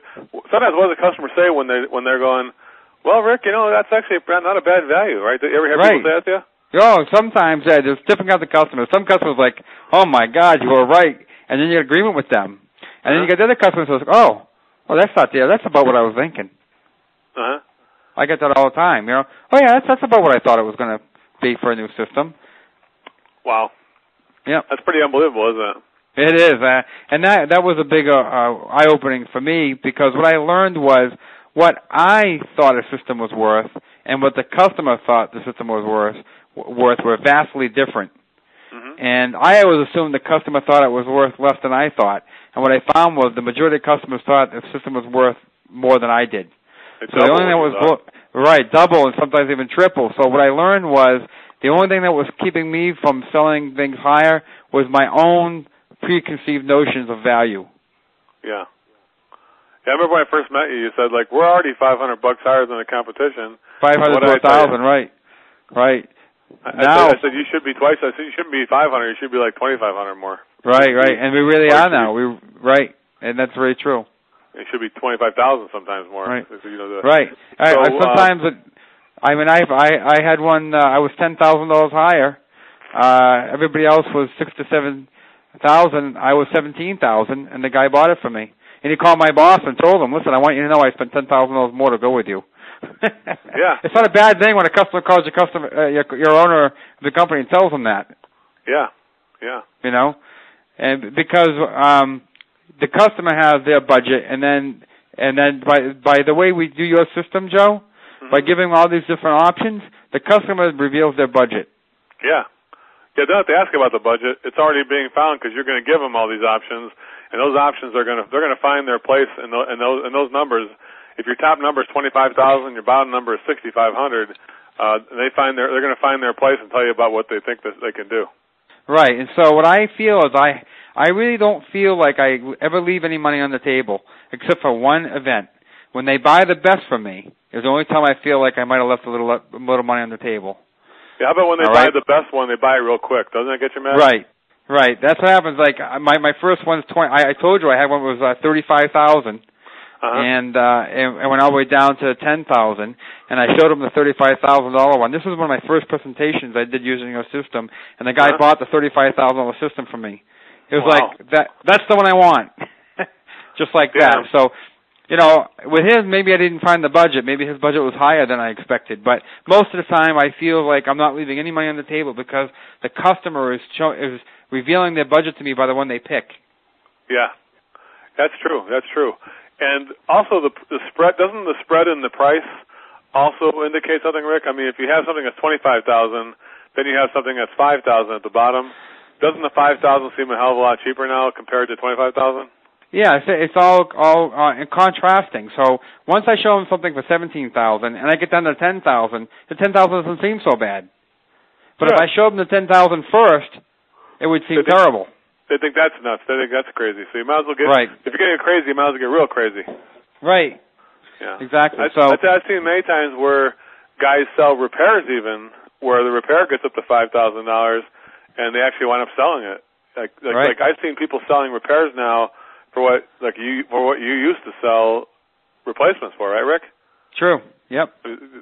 sometimes what does the customer say when they when they're going, well, Rick, you know that's actually not a bad value, right? Do you ever hear Right. people say that to you? Oh, sometimes yeah, there's different kinds of customers. Some customers like, oh my God, you were right, and then you get agreement with them, and then you get the other customers who says, oh, well that's not there. That's about what I was thinking. Uh huh. I get that all the time. You know, oh yeah, that's that's about what I thought it was going to be for a new system. Wow, Yeah. that's pretty unbelievable, isn't it? It is, uh, and that that was a big uh, uh, eye opening for me because what I learned was what I thought a system was worth and what the customer thought the system was worth worth were vastly different. hmm And I always assumed the customer thought it was worth less than I thought. And what I found was the majority of customers thought the system was worth more than I did. So the only thing that was vo- right double and sometimes even triple. So what I learned was the only thing that was keeping me from selling things higher was my own preconceived notions of value. yeah. Yeah, I remember when I first met you. You said like we're already five hundred bucks higher than the competition. Five hundred to a thousand, right? Right. I, Now- I, said, I said you should be twice. I said you shouldn't be five hundred. You should be like twenty five hundred more. Right, right. And we really are now. We right. And that's very true. It should be twenty five thousand sometimes more. Right. You know, the, Right. So, I uh, sometimes it, I mean I I I had one uh, I was ten thousand dollars higher. Uh everybody else was six to seven thousand. I was seventeen thousand and the guy bought it for me. And he called my boss and told him, Listen, I want you to know I spent ten thousand dollars more to go with you. Yeah. It's not a bad thing when a customer calls your customer uh, your your owner of the company and tells them that. Yeah. Yeah. you know, and because um, the customer has their budget, and then and then by by the way we do your system, Joe, mm-hmm. by giving all these different options, the customer reveals their budget. Yeah. Yeah, don't have to ask about the budget. It's already being found because you're going to give them all these options, and those options are going to they're going to find their place in, the, in those in those numbers. If your top number is twenty five thousand, your bottom number is sixty five hundred. Uh, they find their they're going to find their place and tell you about what they think that they can do. Right, and so what I feel is I I really don't feel like I ever leave any money on the table except for one event. When they buy the best from me is the only time I feel like I might have left a little a little money on the table. Yeah, how about when they All buy right? the best one, they buy it real quick? Doesn't that get you mad? Right, right. That's what happens. Like my my first one's twenty. I, I told you I had one was uh, thirty five thousand. Uh-huh. And uh and, and went all the way down to ten thousand and I showed him the thirty five thousand dollar one. This was one of my first presentations I did using your system and the guy uh-huh. bought the thirty five thousand dollar system from me. It was wow. like that that's the one I want. Just like yeah. that. So you know, with his, maybe I didn't find the budget. Maybe his budget was higher than I expected. But most of the time, I feel like I'm not leaving any money on the table because the customer is show, is revealing their budget to me by the one they pick. Yeah, that's true. That's true. And also, the the spread doesn't the spread in the price also indicate something, Rick? I mean, if you have something that's twenty five thousand, then you have something that's five thousand at the bottom. Doesn't the five thousand seem a hell of a lot cheaper now compared to twenty five thousand? Yeah, it's, it's all all uh, contrasting. So once I show them something for seventeen thousand, and I get down to ten thousand, the ten thousand doesn't seem so bad. But if I show them the ten thousand first, it would seem think, terrible. They think that's nuts. They think that's crazy. So you might as well get. Right. If you're getting crazy, you might as well get real crazy. Right. Yeah. Exactly. I, so I've seen many times where guys sell repairs even where the repair gets up to five thousand dollars, and they actually wind up selling it. Like like, right. like I've seen people selling repairs now for what like you for what you used to sell replacements for, right, Rick? True. Yep.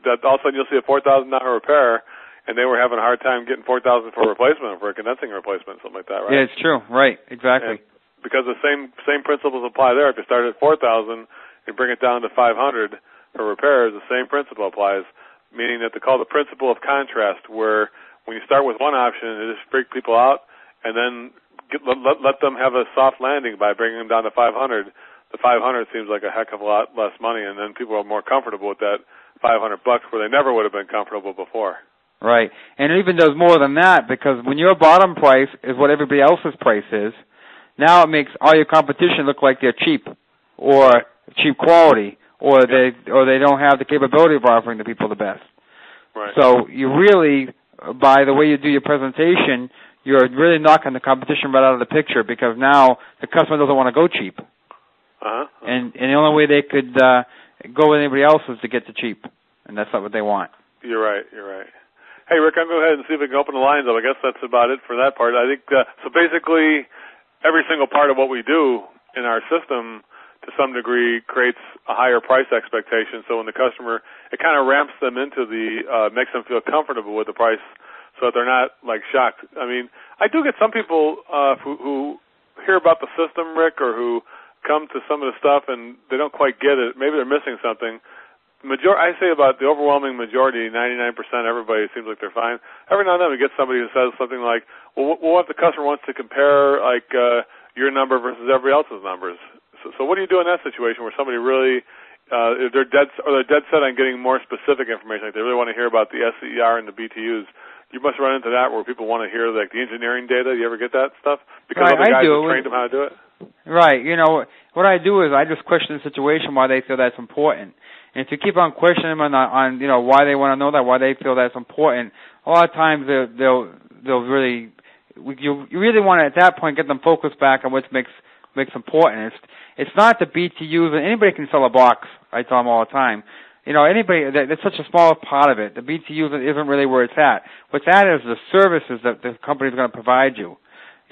That all of a sudden you'll see a four thousand dollar repair, and they were having a hard time getting four thousand for a replacement for a condensing replacement, something like that, right? Yeah, it's true. Right. Exactly. And because the same same principles apply there. If you start at four thousand and bring it down to five hundred for repairs, the same principle applies. Meaning that they call the principle of contrast, where when you start with one option, it just freaks people out, and then get, let, let them have a soft landing by bringing them down to 500. The 500 seems like a heck of a lot less money, and then people are more comfortable with that 500 bucks where they never would have been comfortable before. Right, and it even does more than that because when your bottom price is what everybody else's price is, now it makes all your competition look like they're cheap or cheap quality or they or they don't have the capability of offering the people the best. Right. So you really, by the way you do your presentation, you're really knocking the competition right out of the picture because now the customer doesn't want to go cheap. Uh-huh. And and the only way they could uh, go with anybody else is to get the cheap, and that's not what they want. You're right. You're right. Hey, Rick, I'm going to go ahead and see if we can open the lines up. I guess that's about it for that part. I think uh, so. Basically, every single part of what we do in our system, to some degree, creates a higher price expectation. So when the customer, it kind of ramps them into the, uh, makes them feel comfortable with the price so that they're not like shocked. I mean, I do get some people uh, who, who hear about the system, Rick, or who come to some of the stuff and they don't quite get it. Maybe they're missing something. Major, I say about the overwhelming majority, 99%, everybody seems like they're fine. Every now and then we get somebody who says something like, "Well, what if the customer wants to compare like uh, your number versus everybody else's numbers?" So, so what do you do in that situation where somebody really uh, they're dead or they're dead set on getting more specific information, like they really want to hear about the SEER and the BTUs? you must run into that where people want to hear like the engineering data. Do You ever get that stuff? Because right, other guys I do. have trained them how to do it. Right. You know what I do is I just question the situation why they feel that's important. And if you keep on questioning them on, on you know why they want to know that, why they feel that's important, a lot of times they'll they'll, they'll really you you really want to at that point get them focused back on what makes makes important. It's it's not the BTUs. and Anybody can sell a box. I tell them all the time you know, anybody, that, that's such a small part of it. The BTUs isn't really where it's at. What's at is the services that the company is going to provide you,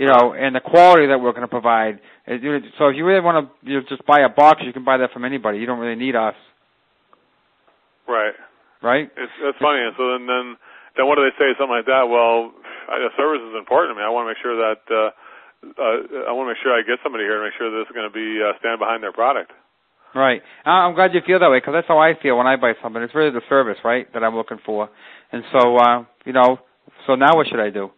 you know, and the quality that we're going to provide. So if you really want to you know, just buy a box, you can buy that from anybody. You don't really need us. Right. Right? It's, it's funny. And so then, then, then what do they say? Something like that. Well, the service is important to me. I want to make sure that, uh, uh, I want to make sure I get somebody here to make sure this is going to be, uh, stand behind their product. Right. I'm glad you feel that way because that's how I feel when I buy something. It's really the service, right, that I'm looking for. And so, uh, you know, so now what should I do?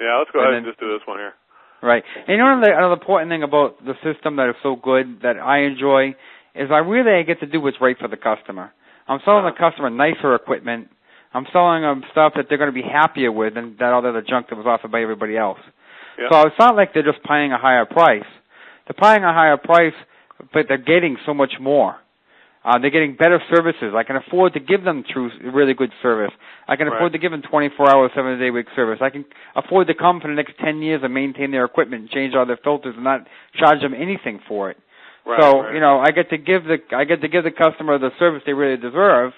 Yeah, let's go and ahead then, and just do this one here. Right. And you know another, another important thing about the system that is so good that I enjoy is I really get to do what's right for the customer. I'm selling the customer nicer equipment. I'm selling them stuff that they're going to be happier with than that other the junk that was offered by everybody else. Yeah. So it's not like they're just paying a higher price. They're paying a higher price, but they're getting so much more. Uh, they're getting better services. I can afford to give them true, really good service. I can Right. afford to give them 24 hour, seven day week service. I can afford to come for the next 10 years and maintain their equipment, and change all their filters, and not charge them anything for it. Right, so right. you know, I get to give the I get to give the customer the service they really deserve.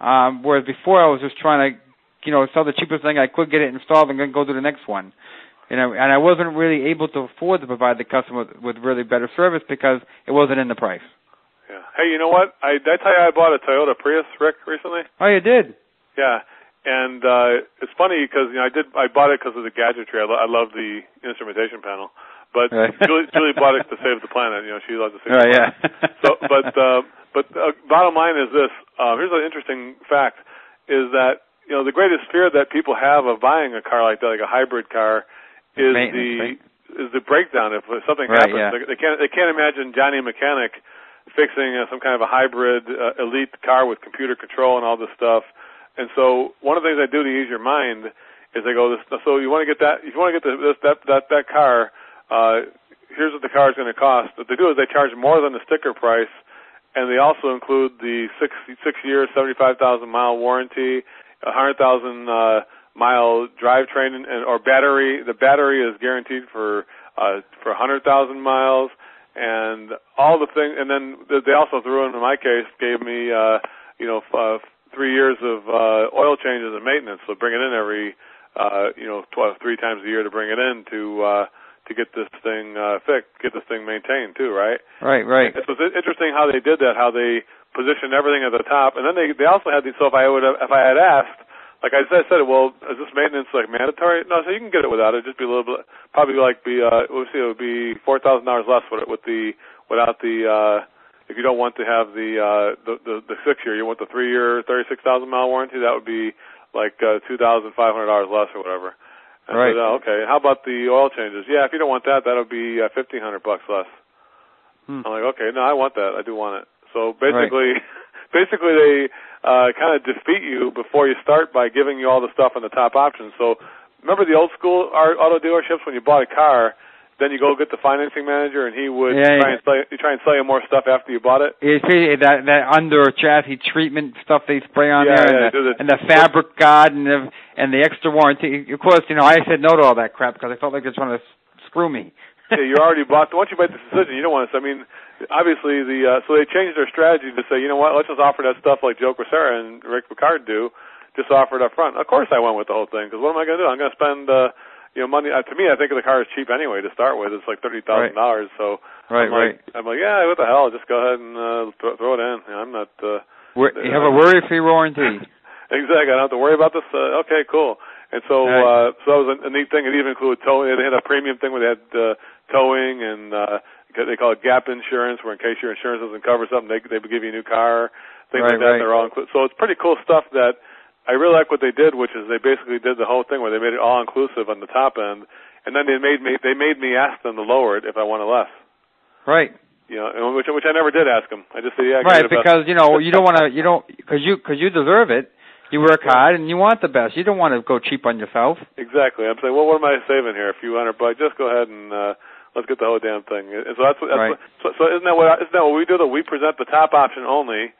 Um, whereas before I was just trying to, you know, sell the cheapest thing I could, get it installed, and then go to the next one. You know, and I wasn't really able to afford to provide the customer with really better service because it wasn't in the price. Yeah. Hey, you know what? I did I tell you I bought a Toyota Prius, Rick, recently. Oh, you did. Yeah, and uh it's funny because you know I did I bought it because of the gadgetry. I, lo- I love the instrumentation panel, but Right. Julie, Julie bought it to save the planet. You know, she loves to save Right, the yeah. so, but uh, but uh, bottom line is this. Uh, here's an interesting fact: is that you know the greatest fear that people have of buying a car like that, like a hybrid car, is the right? is the breakdown. If something Right, happens, yeah. they, they can't they can't imagine Johnny Mechanic fixing uh, some kind of a hybrid uh, elite car with computer control and all this stuff. And so one of the things I do to ease your mind is I go, this, so you want to get that, if you want to get the, this, that, that, that car, uh, here's what the car is going to cost. What they do is they charge more than the sticker price, and they also include the six, six year, 75,000 mile warranty, a 100,000, uh, mile drivetrain and, or battery. The battery is guaranteed for, uh, for 100,000 miles and all the things. And then they also threw in, in my case, gave me, uh, you know, f- uh, three years of uh, oil changes and maintenance. So bring it in every, uh, you know, tw- three times a year to bring it in to uh, to get this thing uh, fixed, get this thing maintained too, right? Right, right. It was interesting how they did that, how they positioned everything at the top, and then they they also had these. So if I would have, if I had asked, like I said, I said, well, is this maintenance like mandatory? No, so you can get it without it. Just be a little bit, probably like be, uh, we'll see, it would be four thousand dollars less with it with the without the. uh if you don't want to have the uh the the, the six year, you want the three year, thirty six thousand mile warranty. That would be like uh, two thousand five hundred dollars less or whatever. I Right. said, oh, okay. How about the oil changes? Yeah, if you don't want that, that'll be uh, fifteen hundred bucks less. Hmm. I'm like, okay, no, I want that. I do want it. So basically, basically they uh, kind of defeat you before you start by giving you all the stuff on the top options. So remember the old school auto dealerships when you bought a car, then you go get the financing manager and he would Yeah, try yeah. and sell you, try and sell you more stuff after you bought it. You see that that under chassis treatment stuff they spray on Yeah, there, and, the, and the fabric guard, and the and the extra warranty. Of course, you know I said no to all that crap because I felt like they're trying to screw me. yeah, you already bought. Once you make the decision, you don't want to. I mean, obviously the uh, so they changed their strategy to say, you know what, let's just offer that stuff like Joe Crisara and Rick Picard do, just offer it up front. Of course, I went with the whole thing because what am I going to do? I'm going to spend. uh you know, money. Uh, to me, I think the car is cheap anyway to start with. It's like thirty thousand dollars. So Right, I'm like, right. I'm like, yeah, what the hell? Just go ahead and uh, throw, throw it in. You know, I'm not. uh Wor- you have a worry-free warranty. Exactly. I don't have to worry about this. Uh, okay, cool. And so, Right. uh, so that was a, a neat thing. It even included towing. They had a premium thing where they had uh, towing and uh, they call it gap insurance, where in case your insurance doesn't cover something, they they give you a new car. Things Right, like that. right. They're all included. So it's pretty cool stuff that I really like what they did, which is they basically did the whole thing where they made it all inclusive on the top end, and then they made me they made me ask them to lower it if I wanted less. Right. You know, which which I never did ask them. I just said, yeah, right, because you know you don't want to you don't because you because you deserve it. You work hard and you want the best. You don't want to go cheap on yourself. Exactly. I'm saying, well, what am I saving here? A few hundred bucks. Just go ahead and uh, let's get the whole damn thing. And so that's, what, that's Right. what, so, so isn't that what isn't that what we do? That we present the top option only,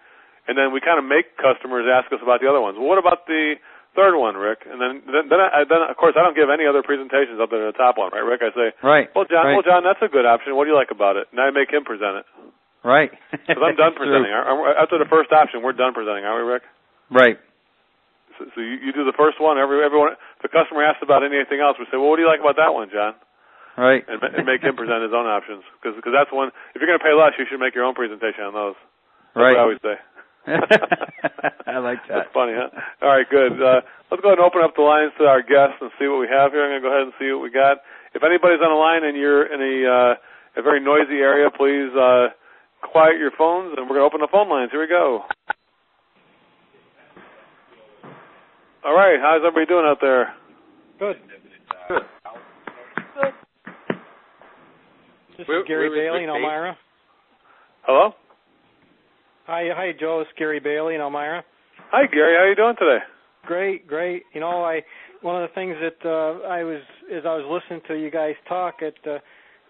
and then we kind of make customers ask us about the other ones. Well, what about the third one, Rick? And then then then, I, then of course I don't give any other presentations other than the top one, right, Rick? I say, Right. well, John, right. well, John, that's a good option. What do you like about it? And I make him present it Right. because I'm done presenting. Aren't- After the first option, we're done presenting, aren't we, Rick? Right. So, so you, you do the first one. Every everyone, if the customer asks about anything else, we say, well, what do you like about that one, John? Right. and, and make him present his own options because that's one. If you're going to pay less, you should make your own presentation on those. That's right. what I always say. I like that. That's funny, huh? All right, good. Uh, let's go ahead and open up the lines to our guests and see what we have here. I'm going to go ahead and see what we got. If anybody's on the line and you're in a uh, a very noisy area, please uh, quiet your phones, and we're going to open the phone lines. Here we go. All right, how's everybody doing out there? Good. Good. This is Gary Bailey in Elmira. Hello. Hi, hi, Joe. It's Gary Bailey in Elmira. Hi, Gary. How are you doing today? Great, great. You know, I one of the things that uh, I was as I was listening to you guys talk, it uh,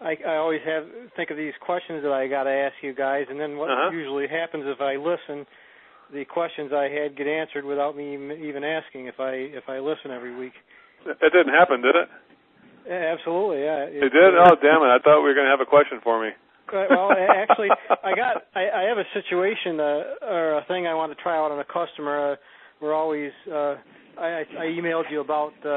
I, I always have think of these questions that I got to ask you guys, and then what Uh-huh. usually happens if I listen, the questions I had get answered without me even asking if I if I listen every week. It didn't happen, did it? Yeah, absolutely, yeah. It did. Oh, damn it! I thought we were going to have a question for me. Uh, well, actually, I got I, I have a situation uh, or a thing I want to try out on a customer. Uh, we're always uh, I, I emailed you about uh,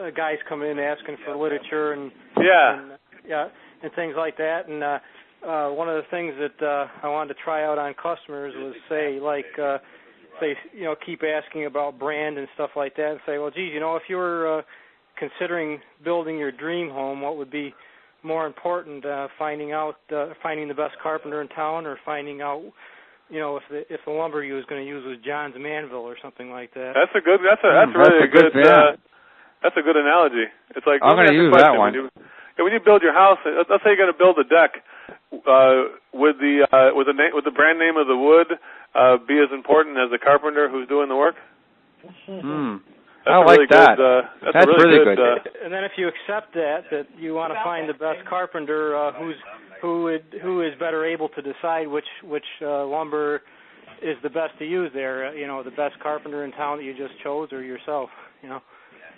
uh, guys coming in asking for literature and Yeah. and, yeah and things like that. And uh, uh, one of the things that uh, I wanted to try out on customers was say like uh, they you know keep asking about brand and stuff like that, and say, well, geez, you know, if you were uh, considering building your dream home, what would be more important, uh, finding out uh, finding the best carpenter in town, or finding out, you know, if the if the lumber you was going to use was Johns Manville or something like that. That's a good. That's a that's Hmm, really that's a good- good. uh, that's a good analogy. It's like I'm gonna me ask a use that one. When you, yeah, when you build your house, uh, let's say you're going to build a deck. Uh, would the uh, would the name would the brand name of the wood uh, be as important as the carpenter who's doing the work? Hmm. That's I a like really that. Good, uh, that's, That's really, really good. good. Uh, and then if you accept that that you want to find the best carpenter uh, who's who would who is better able to decide which which uh, lumber is the best to use there, uh, you know, the best carpenter in town that you just chose or yourself, you know.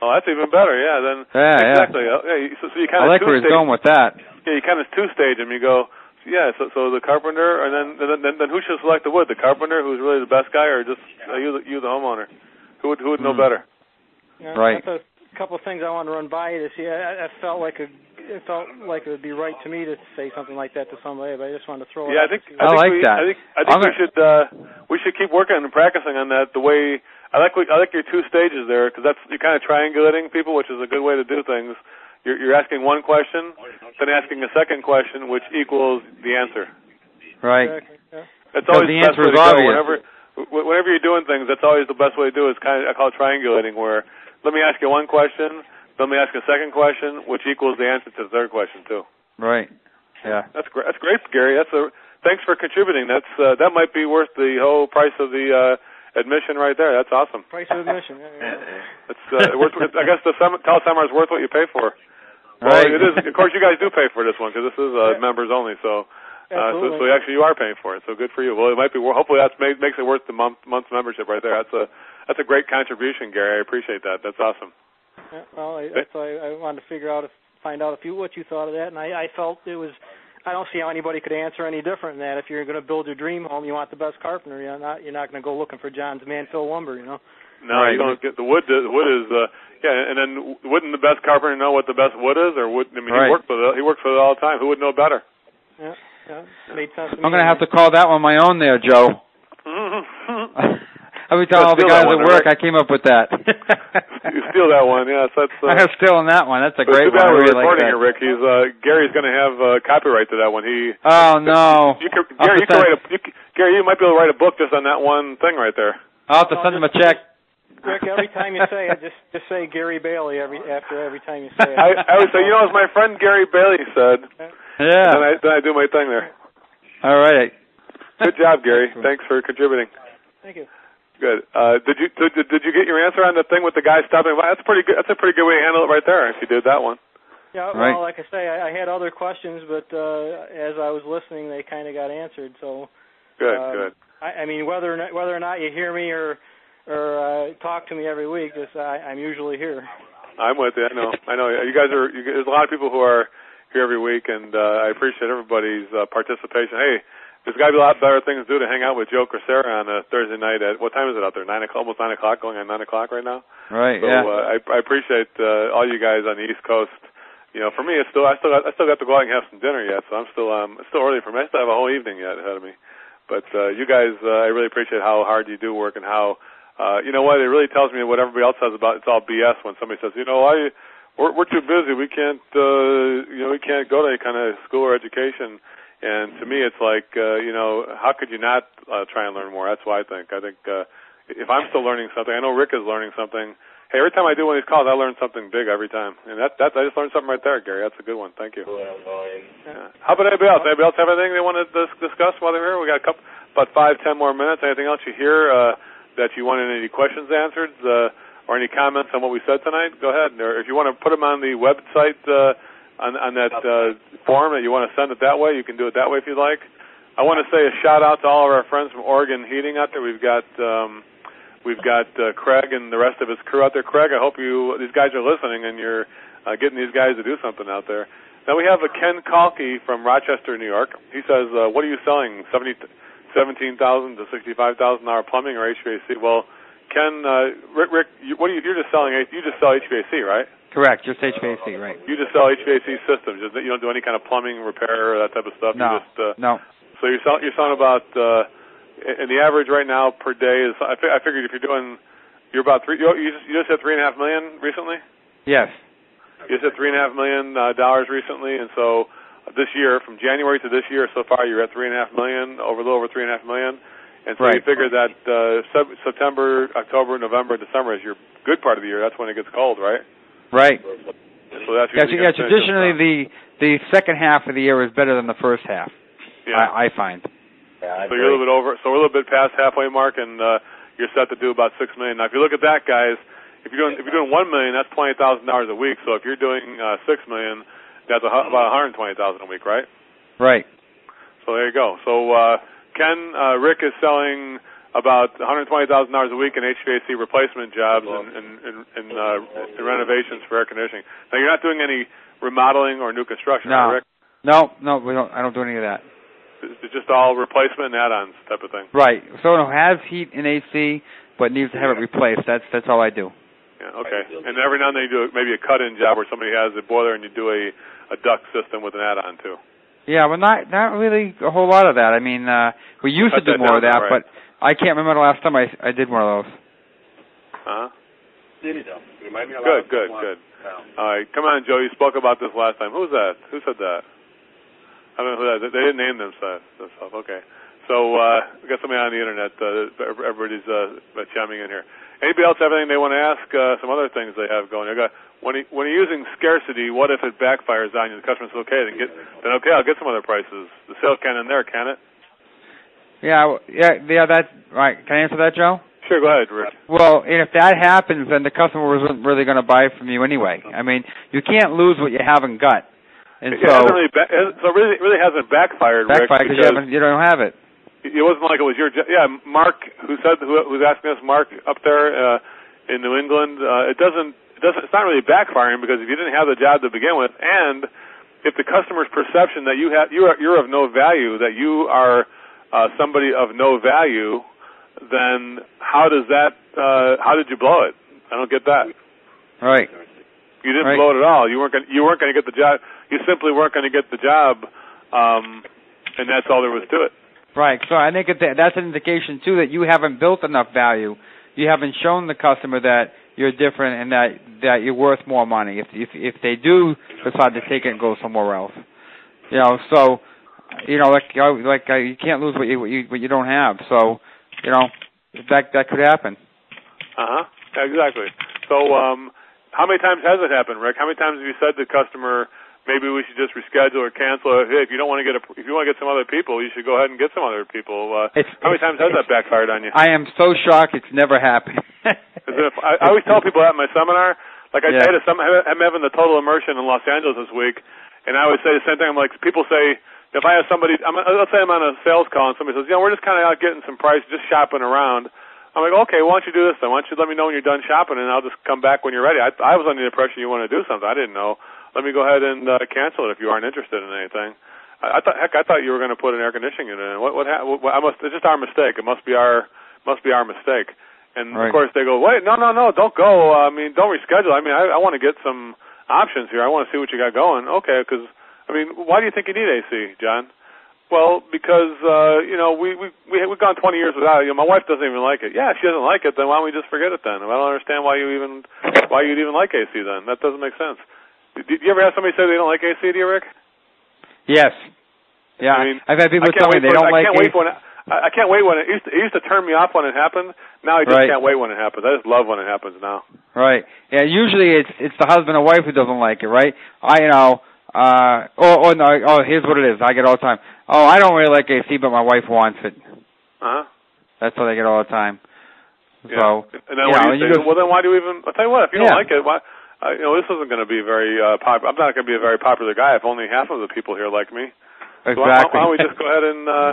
oh, that's even better. Yeah. Then Yeah, yeah. exactly. Uh, yeah. So, so you kind of. I like where he's going with that. Yeah, you kind of two stage them. You go, yeah. So, so the carpenter, and then then, then then who should select the wood? The carpenter, who's really the best guy, or just uh, you, the- you, the homeowner? Who would who would know Hmm. better? Yeah, Right. That's a couple of things I wanted to run by you to see. I, I felt like a it felt like it would be right to me to say something like that to somebody, but I just wanted to throw it. Yeah, I out think to see I, I think like we, that. I think I think I'm we gonna- should uh we should keep working and practicing on that. The way I like what- I like your two stages there because that's you're kind of triangulating people, which is a good way to do things. You're, you're asking one question, then asking a second question, which equals the answer. Right. Exactly, yeah. That's always the the best answer way is to go. Whenever whenever you're doing things, that's always the best way to do. it. Is kind of I call it triangulating, where let me ask you one question, let me ask a second question, which equals the answer to the third question too. Right. Yeah. That's great. That's great, Gary. That's a thanks for contributing. That's uh, that might be worth the whole price of the uh, admission right there. That's awesome. Price of admission. Yeah, yeah. It's uh, worth. I guess the sem- teleseminar is worth what you pay for. Well, Right. it is. Of course, you guys do pay for this one because this is uh, Yeah. members only. So, uh, so, Absolutely. so actually, you are paying for it. So good for you. Well, it might be. wor- Hopefully, that makes it worth the month month's membership right there. That's a that's a great contribution, Gary. I appreciate that. That's awesome. Yeah, well, I, that's why I wanted to figure out, if, find out if you what you thought of that, and I, I felt it was. I don't see how anybody could answer any different than that. If you're going to build your dream home, you want the best carpenter. You're not. You're not going to go looking for Johns Manville lumber. You know. No, Right. you don't get the wood. The wood is uh, yeah, and then wouldn't the best carpenter know what the best wood is, or would I mean Right. he worked with it, he works with it all the time. Who would know better? Yeah. Yeah. Made sense. To I'm gonna have to call that one my own there, Joe. I'll be telling all the guys at work right? I came up with that. you steal that one, yes. That's. Uh, I was stealing that one. That's a great too one. bad I we're really like recording that. it, Rick. He's uh, Gary's going to have uh, copyright to that one. He. Oh no! You could, Gary, you have could write a. You, could- Gary, you might be able to write a book just on that one thing right there. I'll have to send him a check. Rick, every time you say it, just just say Gary Bailey every after every time you say it. I, I would say, you know, as my friend Gary Bailey said, Yeah. then I then I do my thing there. All right. Good job, Gary. Thanks for contributing. Thank you. Good. Uh, did you did, did you get your answer on the thing with the guy stopping by? That's pretty good. That's a pretty good way to handle it right there. If you did that one. Yeah, well, Right. like I say, I, I had other questions, but uh, as I was listening, they kind of got answered. So, Good. Um, good. I, I mean, whether or not, whether or not you hear me or or uh, talk to me every week, just I, I'm usually here. I'm with you. I know. I know. You guys are. You, there's a lot of people who are here every week, and uh, I appreciate everybody's uh, participation. Hey, there's got to be a lot better things to do to hang out with Joe Crisara on a Thursday night at what time is it out there? Nine o'clock, almost nine o'clock, going on nine o'clock right now. Right. So yeah. uh, I, I appreciate uh, all you guys on the East Coast. You know, for me, it's still I still got, I still got to go out and have some dinner yet, so I'm still um it's still early for me. I still have a whole evening yet ahead of me. But uh, you guys, uh, I really appreciate how hard you do work and how uh, you know what it really tells me what everybody else says about it's all BS when somebody says, you know, I we're, we're too busy, we can't uh, you know we can't go to any kind of school or education. And to me, it's like uh, you know, how could you not uh, try and learn more? That's why I think. I think uh, if I'm still learning something, I know Rick is learning something Hey, every time I do one of these calls, I learn something big every time, and that that I just learned something right there, Gary. That's a good one. Thank you. Yeah. How about anybody else? Anybody else have anything they want to dis- discuss while they're here? We got a couple, about five, ten more minutes. Anything else you hear uh, that you wanted any questions answered, uh, or any comments on what we said tonight? Go ahead, or if you want to put them on the website uh, on on that uh, form that you want to send it that way, you can do it that way if you'd like. I want to say a shout out to all of our friends from Oregon Heating out there. We've got um, we've got uh, Craig and the rest of his crew out there. Craig, I hope you these guys are listening and you're uh, getting these guys to do something out there. Now we have a Ken Kalki from Rochester, New York. He says, uh, "What are you selling? Seventy, seventeen thousand to sixty-five thousand dollar plumbing or HVAC?" Well, Ken, uh, Rick, Rick, you, what are you? You're just selling. You just sell HVAC, right? Correct, just HVAC, right? You just sell HVAC systems. You don't do any kind of plumbing repair or that type of stuff. No, you just, uh, no. So you're selling, you're selling about, uh, and the average right now per day is. I, fi- I figured if you're doing, you're about three. You, just you just hit three and a half million recently. Yes. You just hit three and a half million uh, dollars recently, and so this year, from January to this year, so far you're at three and a half million, over a little over three and a half million. And so Right. you figure that uh, sep- September, October, November, December is your good part of the year. That's when it gets cold, right? Right. So that's Yeah, usually yeah traditionally the the second half of the year is better than the first half. yeah. I, I find. Yeah, So you're a little bit over. So we're a little bit past halfway mark, and uh, you're set to do about six million. Now, if you look at that, guys, if you're doing if you're doing one million, that's twenty thousand dollars a week. So if you're doing uh, six million, that's a, hu- about one hundred twenty thousand a week, right? Right. So there you go. So uh, Ken uh, Rick is selling about one hundred twenty thousand dollars a week in HVAC replacement jobs and and, and, and, uh, and renovations for air conditioning. Now you're not doing any remodeling or new construction, No. right, Rick? No, no, we don't. I don't do any of that. It's just all replacement and add-ons type of thing. Right. Someone who has heat and AC but needs to have it replaced. That's that's all I do. Yeah, okay. And every now and then you do maybe a cut-in job where somebody has a boiler and you do a a duct system with an add-on too. Yeah, well, not not really a whole lot of that. I mean, uh we used Cut to do more of that, right. but I can't remember the last time I I did one of those. Uh huh. Remind me a Good, good, good. Yeah. All right, come on, Joe. You spoke about this last time. Who's that? Who said that? I don't know who that. They didn't name themselves. themselves. Okay. So uh, we got somebody on the internet. Uh, everybody's uh, chiming in here. Anybody else have anything they want to ask? Uh, some other things they have going. They got when he, when you're using scarcity, what if it backfires on you? The customer says, "Okay, then get then okay, I'll get some other prices." The sales can in there, can it? Yeah, yeah, yeah. That's right. Can I answer that, Joe? Sure, go ahead, Rick. Well, and if that happens, then the customer wasn't really going to buy from you anyway. I mean, you can't lose what you haven't got, and it so hasn't really, ba- so really, really hasn't backfired, Rick, because you haven't, you don't have it. it wasn't like it was your yeah mark who said who, who's asking us mark up there uh in new england uh it doesn't it doesn't it's not really backfiring because if you didn't have the job to begin with and if the customer's perception that you have you are you're of no value that you are uh somebody of no value then how does that uh how did you blow it i don't get that Right. you didn't Right. blow it at all you weren't going you weren't going to get the job you simply weren't going to get the job um and that's all there was to it Right. So I think that that's an indication too that you haven't built enough value. You haven't shown the customer that you're different and that that you're worth more money. If if if they do decide to take it and go somewhere else, you know. So, you know, like like uh, you can't lose what you what you what you don't have. So, you know, that that could happen. Uh huh. Exactly. So, um, how many times has it happened, Rick? How many times have you said to the customer, maybe we should just reschedule or cancel? Or, hey, if you don't want to get a, if you want to get some other people, you should go ahead and get some other people. Uh, It's, how many times has that backfired on you? I am so shocked it's never happened. If, I, I always tell people that at my seminar. Like I Yeah. say to some, I'm having the total immersion in Los Angeles this week, and I always say the same thing. I'm like, people say, if I have somebody, I'm, let's say I'm on a sales call and somebody says, you know, we're just kind of out getting some price, just shopping around. I'm like, okay, why don't you do this then? Why don't you let me know when you're done shopping, and I'll just come back when you're ready. I, I was under the impression you want to do something. I didn't know. Let me go ahead and uh, cancel it if you aren't interested in anything. I, I thought, heck, I thought you were going to put an air conditioning unit in. What, what, ha- what? I must. It's just our mistake. It must be our, must be our mistake. And Right. of course they go, wait, no, no, no, don't go. Uh, I mean, don't reschedule. I mean, I, I want to get some options here. I want to see what you got going. Okay, because I mean, why do you think you need AC, John? Well, because uh, you know we we we we've gone 20 years without it. You know, my wife doesn't even like it. Yeah, she doesn't like it. Then why don't we just forget it then? I don't understand why you even why you'd even like AC then. That doesn't make sense. Did, you ever have somebody say they don't like AC, do you, Rick? yes. Yeah. I mean, I've had people tell me they don't I like can't wait AC. for an, I, I can't wait when it used to, it used to turn me off when it happened. Now I just Right. can't wait when it happens. I just love when it happens now. Right. Yeah. Usually it's it's the husband or wife who doesn't like it, right? I you know. Uh oh oh no oh here's what it is I get all the time oh I don't really like AC but my wife wants it Uh huh. that's what I get all the time Yeah. so and then you know, you you just- well, then why do you even? I'll tell you what. If you Yeah. don't like it, why? Uh, you know, this isn't going to be very uh, popular. I'm not going to be a very popular guy if only half of the people here like me. So why- exactly why, don't we just go ahead and? Uh,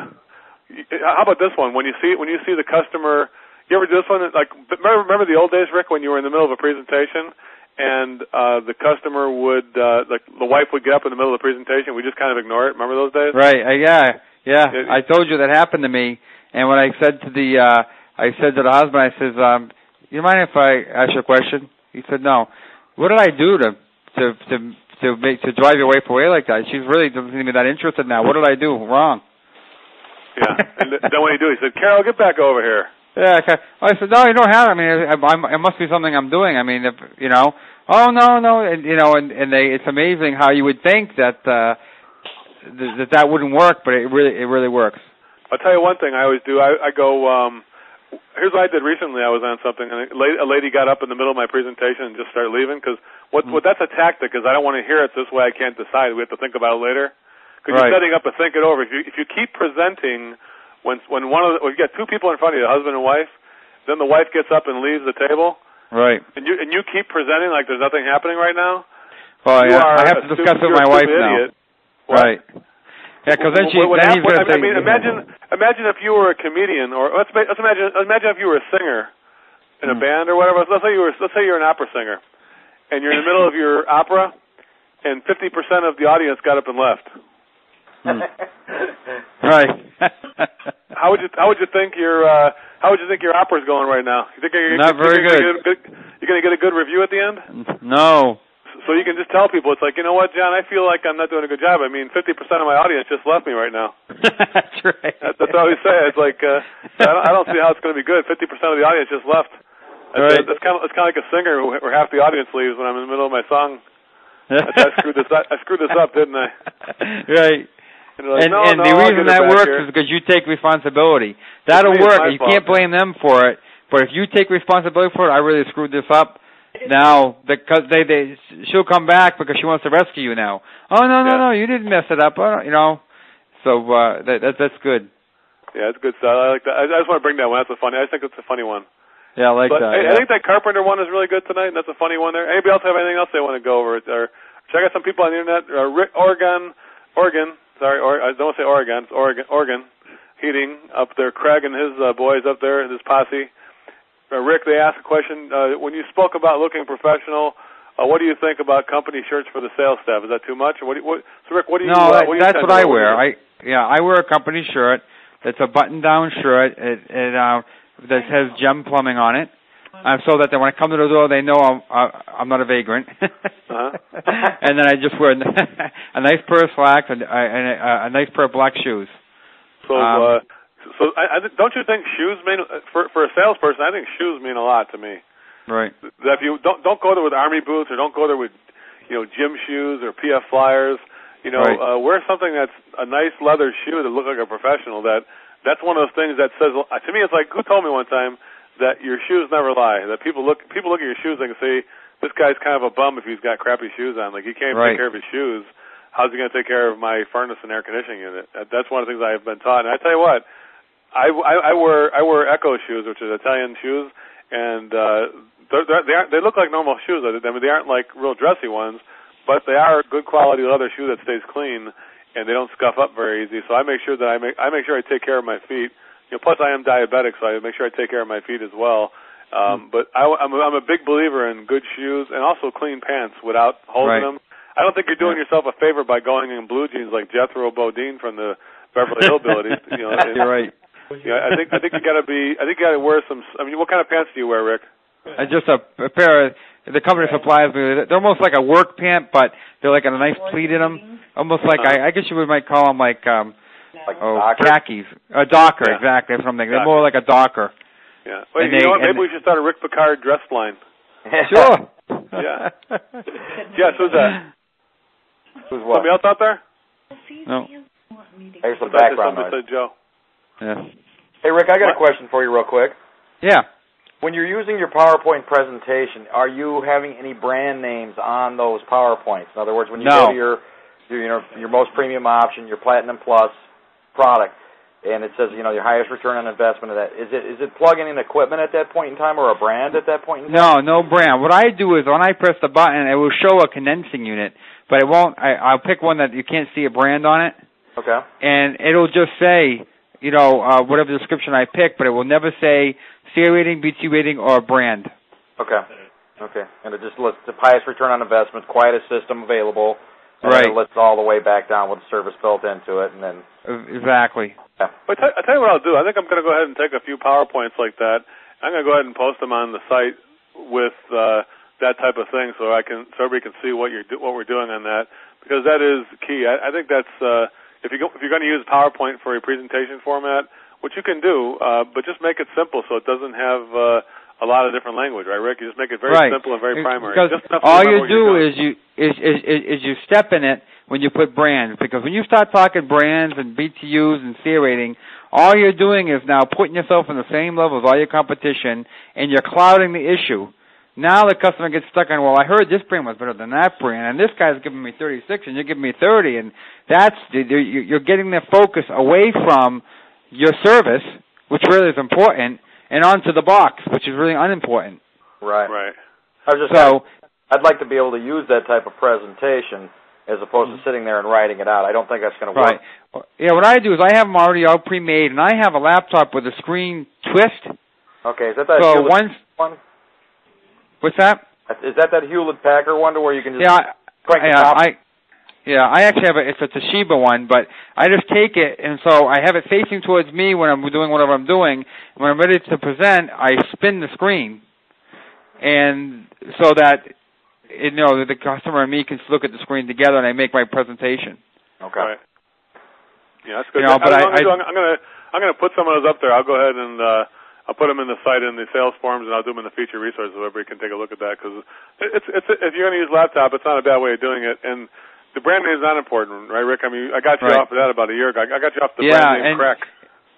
how about this one? When you see when you see the customer, you ever do this one? Like remember, remember the old days, Rick, when you were in the middle of a presentation and uh, the customer would, uh, like the wife would get up in the middle of the presentation. We just kind of ignore it. Remember those days? Right. Uh, yeah. Yeah. Yeah. I told you that happened to me, and when I said to the, uh I said to the husband, I says, um, "You mind if I ask you a question?" He said, "No." What did I do to to to to make to drive your wife away like that? She's really doesn't seem to be that interested now. What did I do wrong? Yeah. and then what do you do? He said, "Carol, get back over here." Yeah. Okay. I said, "No, you don't have. It. I mean, I, I, it must be something I'm doing. I mean, if, you know." Oh no, no, and you know, and and they. It's amazing how you would think that uh th- that that wouldn't work, but it really it really works. I'll tell you one thing I always do. I, I go. um Here's what I did recently. I was on something, and a lady, got up in the middle of my presentation and just started leaving. Because what, Mm. what that's a tactic is I don't want to hear it this way. I can't decide. We have to think about it later. Because Right. you're setting up a think it over. If you if you keep presenting when when one of the, you got two people in front of you, a husband and wife, then the wife gets up and leaves the table, Right. and you and you keep presenting like there's nothing happening right now. Well, you yeah, I have to discuss it with my wife stupid now. What? Right. Yeah, because then she What- what then he's going to I say. mean, imagine imagine if you were a comedian, or let's let's imagine imagine if you were a singer in a Hmm. band or whatever. Let's say you were let's say you're an opera singer, and you're in the middle of your opera, and 50% of the audience got up and left. Hmm. Right. How would you how would you think your uh, how would you think your opera's going right now? You think you're, Not you very you're gonna good. good. You're going to get a good review at the end, no. so you can just tell people it's like you know what, John, I feel like I'm not doing a good job. I mean, 50% of my audience just left me right now. That's right. That- That's I always say. It's like uh, I, don't, I don't see how it's going to be good. Fifty percent of the audience just left. That's, Right. that's kind of it's kind of like a singer where half the audience leaves when I'm in the middle of my song. I screwed this up. I screwed this up, didn't I? Right. And, like, and no, and no, the reason that works here. is because you take responsibility. That'll work. You fault. can't blame them for it. But if you take responsibility for it, I really screwed this up. Now, because they they she'll come back because she wants to rescue you now. Oh no no Yeah. no, you didn't mess it up. Oh, you know. So uh that, that that's good. Yeah, it's good stuff. I like that. I, I just want to bring that one. That's a funny. I think it's a funny one. Yeah, I like but that. I, yeah. I think that Carpenter one is really good tonight. and That's a funny one there. Anybody else have anything else they want to go over? Or check out some people on the internet. Uh, Rick, Oregon, Oregon. Sorry, or, I don't want to say Oregon. It's Oregon. Oregon Heating up there. Craig and his uh, boys up there. His posse. Uh, Rick, they asked a question. Uh, when you spoke about looking professional, uh, what do you think about company shirts for the sales staff? Is that too much? Or what? Do you, what so, Rick, what do you? no, uh, what do you that's what I wear. I yeah, I wear a company shirt. It's a button-down shirt. It it uh, that has gem plumbing on it, uh, so that they, when I come to the door, they know I'm I'm not a vagrant. Uh-huh. and then I just wear a nice pair of slacks and, uh, and a, a nice pair of black shoes. So, Um, uh, so I, I don't you think shoes mean for for a salesperson? I think shoes mean a lot to me. Right. That if you don't don't go there with army boots or don't go there with you know gym shoes or PF flyers. You know, Right. uh, wear something that's a nice leather shoe that look like a professional. That that's one of those things that says uh, to me. It's like who told me one time that your shoes never lie. That people look people look at your shoes and can say this guy's kind of a bum if he's got crappy shoes on. Like he can't Right. take care of his shoes. How's he going to take care of my furnace and air conditioning unit? That's one of the things I've been taught. And I tell you what, I, I, I wear I wear Ecco shoes, which is Italian shoes, and uh, they're, they're, they aren't, they look like normal shoes. I mean, they aren't like real dressy ones, but they are good quality leather shoe that stays clean and they don't scuff up very easy. So I make sure that I make I make sure I take care of my feet. You know, plus I am diabetic, so I make sure I take care of my feet as well. Um, but I, I'm, a, I'm a big believer in good shoes and also clean pants without holes Right. in them. I don't think you're doing yourself a favor by going in blue jeans like Jethro Bodine from the Beverly Hillbillies. You know, and- You're right. yeah, I think I think you got to be. I think you got to wear some. I mean, what kind of pants do you wear, Rick? Uh, just a, a pair of the company supplies me. They're almost like a work pant, but they're like a nice pleat in them. Almost like I, I guess you would might call them like um Like oh Docker? khakis. A docker, Yeah. exactly. That's something. They're more like a docker. Yeah. Wait, And you they- know what? Maybe we should start a Rick Picard dress line. Sure. Yeah. Yes, who's that? Who's what? Somebody else out there? No. There's some background noise. said Joe. Yeah. Hey, Rick, I got a question for you, real quick. Yeah. When you're using your PowerPoint presentation, are you having any brand names on those PowerPoints? In other words, when you No. go to your, your you know your most premium option, your Platinum Plus product, and it says you know your highest return on investment of that, is it is it plugging in equipment at that point in time or a brand at that point in time? No, no brand. What I do is when I press the button, it will show a condensing unit, but it won't. I, I'll pick one that you can't see a brand on it, Okay. and it'll just say, you know, uh, whatever description I pick, but it will never say SEER rating, BT rating, or a brand. Okay. Okay. And it just lists the highest return on investment, quietest system available. And Right. It lists all the way back down with the service built into it, and then Exactly. But I tell you what I'll do. I think I'm going to go ahead and take a few PowerPoints like that. I'm going to go ahead and post them on the site with uh, that type of thing, so I can so everybody can see what you're do, what we're doing on that because that is key. I, I think that's uh, if you go, if you're going to use PowerPoint for a presentation format, which you can do, uh, but just make it simple so it doesn't have uh, a lot of different language, right, Rick? You just make it very right. simple and very primary. Because just all you do is you is, is is is you step in it when you put brands. Because when you start talking brands and BTUs and SEER rating, all you're doing is now putting yourself on the same level as all your competition, and you're clouding the issue. Now the customer gets stuck on, well, I heard this brand was better than that brand, and this guy's giving me 36, and you're giving me 30, and that's you're getting their focus away from your service, which really is important, and onto the box, which is really unimportant. right. right. I was just So I'd like to be able to use that type of presentation as opposed to mm-hmm. sitting there and writing it out. I don't think that's going to work. Right. work. Yeah, what I do is I have them already all pre-made, and I have a laptop with a screen twist. Okay, is that that So Hewlett once, one? what's that? Is that that Hewlett Packard one to where you can just Yeah, I, crank the yeah, top? I, yeah, I actually have a, it's a Toshiba one, but I just take it, and so I have it facing towards me when I'm doing whatever I'm doing. When I'm ready to present, I spin the screen, and so that you know the customer and me can look at the screen together, and I make my presentation. okay. Right. Yeah, that's good. You know, but I, I- I'm, gonna, I'm gonna I'm gonna put some of those up there. I'll go ahead and uh, I'll put them in the site in the sales forms, and I'll do them in the feature resources so everybody can take a look at that. Because it's it's if you're gonna use laptop, it's not a bad way of doing it. And the brand name is not important, right, Rick? I mean, I got you Right. off of that about a year ago. I got you off the Yeah, brand name and- crack.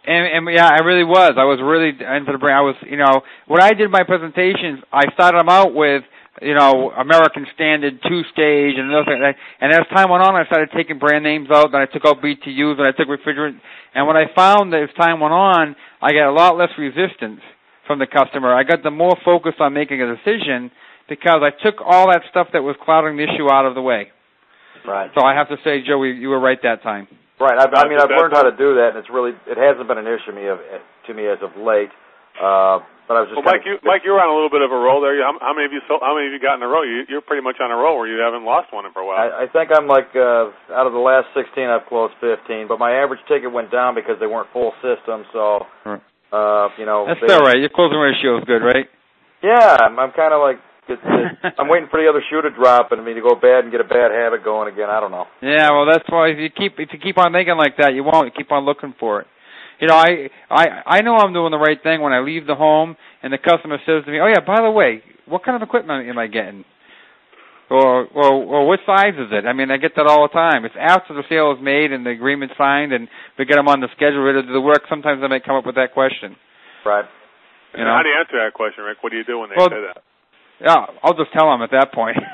And, and yeah, I really was. I was really into the brand. I was, you know, when I did my presentations, I started them out with, you know, American Standard two stage and another thing. And as time went on, I started taking brand names out. Then I took out BTUs and I took refrigerant. And what I found that as time went on, I got a lot less resistance from the customer. I got them more focused on making a decision because I took all that stuff that was clouding the issue out of the way. Right. So I have to say, Joey, you were right that time. Right. I, I mean, I've learned how to do that, and it's really it hasn't been an issue to me of to me as of late. Uh, but I was just Well, Mike, you Mike, you were on a little bit of a roll there. How, how many of you sold, how many of you got in a row? You, you're pretty much on a roll where you haven't lost one in for a while. I, I think I'm like uh, out of the last 16, I've closed 15, but my average ticket went down because they weren't full systems. So, uh, you know, That's they, all right. Your closing ratio is good, right? Yeah, I'm, I'm kind of like it's, it's, uh, I'm waiting for the other shoe to drop and me to go bad and get a bad habit going again. I don't know. Yeah, well, that's why if you keep if you keep on thinking like that, you won't. You keep on looking for it. You know, I I I know I'm doing the right thing when I leave the home and the customer says to me, "Oh yeah, by the way, what kind of equipment am I getting?" Or or or what size is it? I mean, I get that all the time. It's after the sale is made and the agreement signed and we get them on the schedule ready to do the work. Sometimes I may come up with that question. Right. You know? How do you answer that question, Rick? What do you do when they Well, say that? Yeah, I'll just tell them at that point.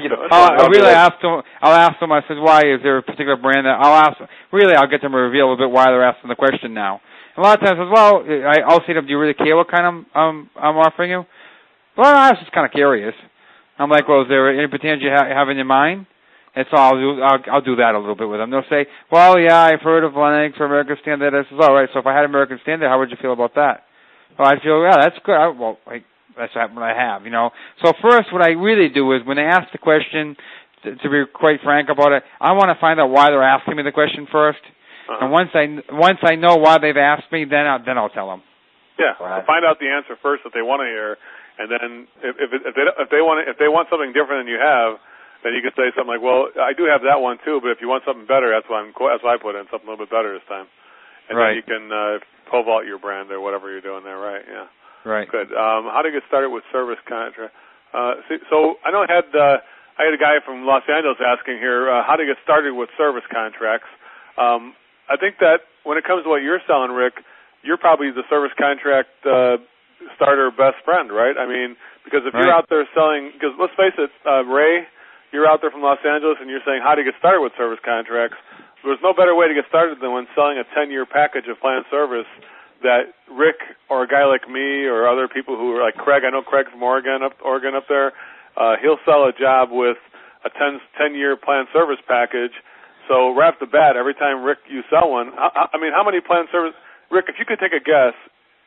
You know, I'll, I'll really ask them. I'll ask them. I said, "Why is there a particular brand that?" I'll ask. Really, I'll get them to reveal a bit why they're asking the question now. A lot of times, as well, I, I'll say to them, "Do you really care what kind of um I'm offering you?" Well, I was just kind of curious. I'm like, "Well, is there any potential you ha- have in your mind?" And so I'll do I'll, I'll do that a little bit with them. They'll say, "Well, yeah, I've heard of Lennox or American Standard." I says, "All right. So if I had American Standard, how would you feel about that?" Well, I feel, yeah, that's good. I, well, I, that's what I have, you know. So first, what I really do is when they ask the question, to, to be quite frank about it, I want to find out why they're asking me the question first. Uh-huh. And once I once I know why they've asked me, then I'll, then I'll tell them. Yeah, Right. find out the answer first that they want to hear, and then if if, if they if they want if they want something different than you have, then you can say something like, "Well, I do have that one too, but if you want something better, that's what I'm that's what I put in something a little bit better this time." And then you can uh, pole vault your brand or whatever you're doing there, right? Yeah. Right. Good. Um, how to get started with service contract? Uh, see, so I know I had uh, I had a guy from Los Angeles asking here uh, how to get started with service contracts. Um, I think that when it comes to what you're selling, Rick, you're probably the service contract uh, starter best friend, right? I mean, because if you're out there selling, because let's face it, uh, Ray, you're out there from Los Angeles and you're saying how to get started with service contracts. There's no better way to get started than when selling a 10-year package of planned service that Rick or a guy like me or other people who are like Craig, I know Craig from Oregon up Oregon up there, uh, he'll sell a job with a 10 10 year plan service package. So right off the bat, every time Rick you sell one, I, I mean, how many plan service? Rick, if you could take a guess,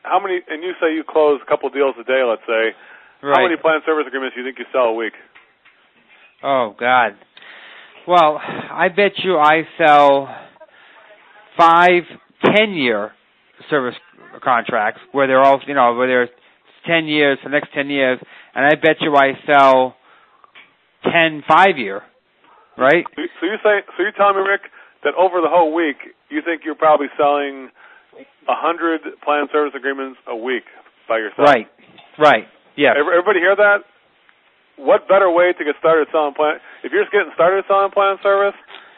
how many? And you say you close a couple deals a day, let's say. Right. How many plan service agreements do you think you sell a week? Oh God. Well, I bet you I sell five, ten year service contracts where they're all you know where they're ten years for the next ten years, and I bet you I sell ten five year, right? So so you say, so you're telling me, Rick, that over the whole week, you think you're probably selling a hundred planned service agreements a week by yourself? Right, right, yeah, Everybody hear that? What better way to get started selling plan? If you're just getting started selling plan service,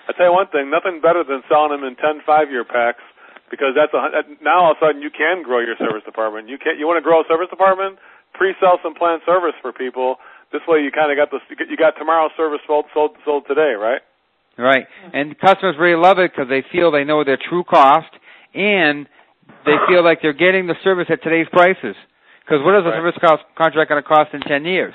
I tell you one thing: nothing better than selling them in ten five-year packs because that's a that- now all of a sudden you can grow your service department. You can you want to grow a service department? Pre-sell some planned service for people. This way, you kind of got the you got tomorrow's service sold sold sold today, right? right. And customers really love it because they feel they know their true cost and they feel like they're getting the service at today's prices. Because what is a Right. service cost, contract going to cost in ten years?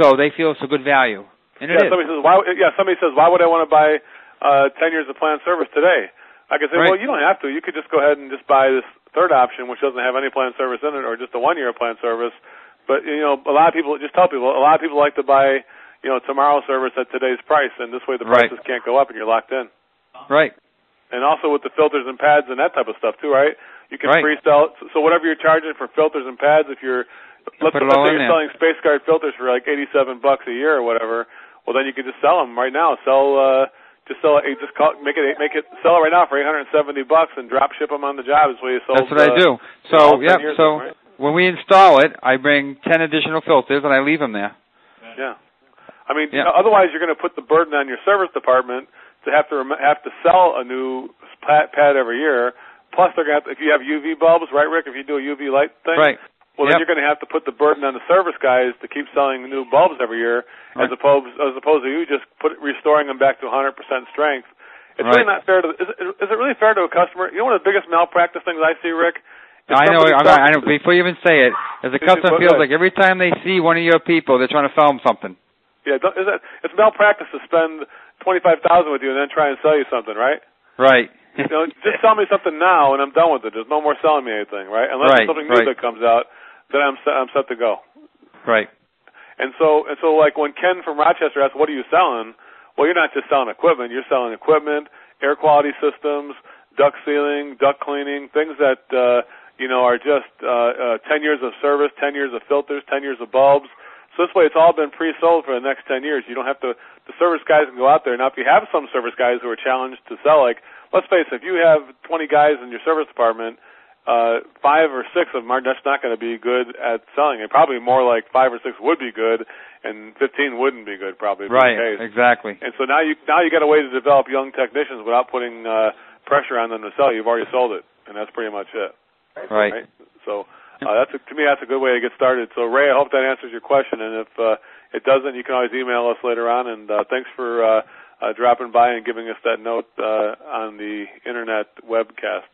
So they feel it's a good value, and yeah, is. somebody says why? Yeah, somebody says why would I want to buy uh, ten years of planned service today? I can say, Right. well, you don't have to. You could just go ahead and just buy this third option, which doesn't have any planned service in it, or just a one year planned service. But you know, a lot of people just tell people a lot of people like to buy you know tomorrow service at today's price, and this way the Right. prices can't go up, and you're locked in. Right. And also with the filters and pads and that type of stuff too, right? You can Right. pre-sell. So whatever you're charging for filters and pads, if you're let's, let's say you're there. selling Space-Gard filters for like 87 bucks a year or whatever, well then you can just sell them right now. Sell uh just sell it. Just call, make it make it sell it right now for 870 bucks and drop ship them on the job. Is what you sold. That's what I uh, do. So, yeah, so right? when we install it, I bring 10 additional filters and I leave them there. Yeah. I mean, Yeah. otherwise you're going to put the burden on your service department to have to rem- have to sell a new pad, pad every year. Plus, they're going to have to, if you have UV bulbs, right, Rick? If you do a UV light thing, Right. Well, then you're going to have to put the burden on the service guys to keep selling new bulbs every year, as opposed as opposed to you just put restoring them back to 100% strength. It's really not fair to. Is it, is it really fair to a customer? You know, one of the biggest malpractice things I see, Rick. I know, I, I know. Before you even say it, as a customer feels like every time they see one of your people, they're trying to sell them something. Yeah, don't, is that, it's malpractice to spend twenty five thousand with you and then try and sell you something, right? Right. You know, just sell me something now and I'm done with it. There's no more selling me anything, right? Unless Right, something new right. that comes out, then I'm set, I'm set to go. right. And so, and so, like when Ken from Rochester asked, "What are you selling?" Well, you're not just selling equipment. You're selling equipment, air quality systems, duct sealing, duct cleaning, things that uh, you know are just uh, uh, 10 years of service, 10 years of filters, 10 years of bulbs. So this way, it's all been pre-sold for the next 10 years. You don't have to. The service guys can go out there. Now, if you have some service guys who are challenged to sell, like let's face it, if you have 20 guys in your service department, uh, five or six of them are just not going to be good at selling. And probably more like five or six would be good, and 15 wouldn't be good. Probably. Right. case. Exactly. And so now you now you got a way to develop young technicians without putting uh, pressure on them to sell. You've already sold it, and that's pretty much it. Right. So uh, that's a, to me that's a good way to get started. So Ray, I hope that answers your question. And if uh, it doesn't, you can always email us later on. And uh, thanks for uh, uh, dropping by and giving us that note uh, on the internet webcast.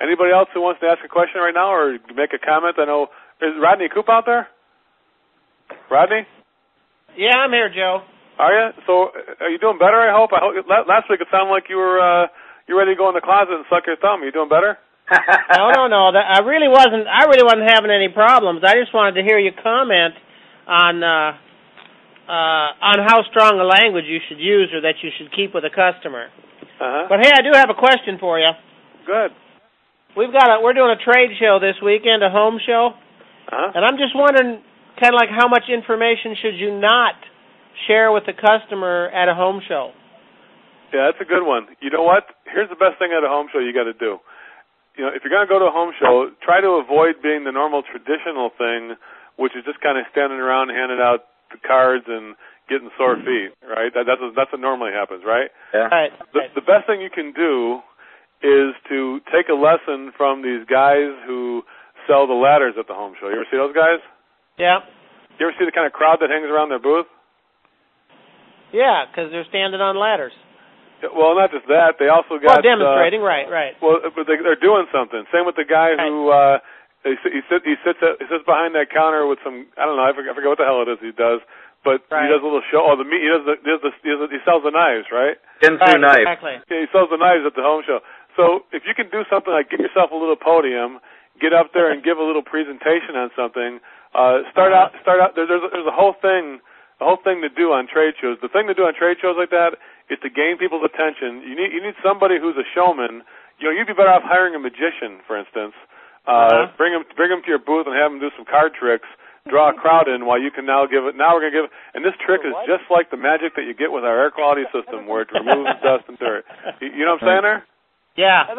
Anybody else who wants to ask a question right now or make a comment? I know is Rodney Coop out there? Rodney, Yeah, I'm here, Joe. are you? So uh, are you doing better? I hope. I hope last week it sounded like you were uh, you were ready to go in the closet and suck your thumb. Are you doing better? no, no, no. That, I really wasn't. I really wasn't having any problems. I just wanted to hear your comment on uh, uh, on how strong a language you should use or that you should keep with a customer. Uh huh. But hey, I do have a question for you. Good. We've got a we're doing a trade show this weekend, a home show, Uh huh. and I'm just wondering, kind of like how much information should you not share with the customer at a home show? Yeah, that's a good one. You know what? Here's the best thing at a home show you got to do. You know, if you're going to go to a home show, try to avoid being the normal traditional thing, which is just kind of standing around handing out the cards and getting sore feet, right? That, that's that's what normally happens, right? Yeah. All right. The, the best thing you can do is to take a lesson from these guys who sell the ladders at the home show. You ever see those guys? Yeah. You ever see the kind of crowd that hangs around their booth? Yeah, because they're standing on ladders. Well, not just that. They also got well, demonstrating. Uh, right, right. Well, but they, they're doing something. Same with the guy Right. who uh, he, he sits he sits at, he sits behind that counter with some I don't know I forget, I forget what the hell it is he does, but Right. he does a little show. Oh, the meat. He does the, he, does the, he, does the, he sells the knives, right? Ginsu Right, knife. Exactly. Yeah, he sells the knives at the home show. So if you can do something like get yourself a little podium, get up there and give a little presentation on something. Uh, start out. Start out. There, there's a, there's a whole thing, a whole thing to do on trade shows. The thing to do on trade shows like that is to gain people's attention. You need you need somebody who's a showman. You know, you'd be better off hiring a magician, for instance. Uh, Uh-huh. Bring him bring him to your booth and have him do some card tricks. Draw a crowd in while you can now give it. Now we're gonna give. And this trick is just like the magic that you get with our air quality system, where it removes dust and dirt. You, you know what I'm saying there? Yeah.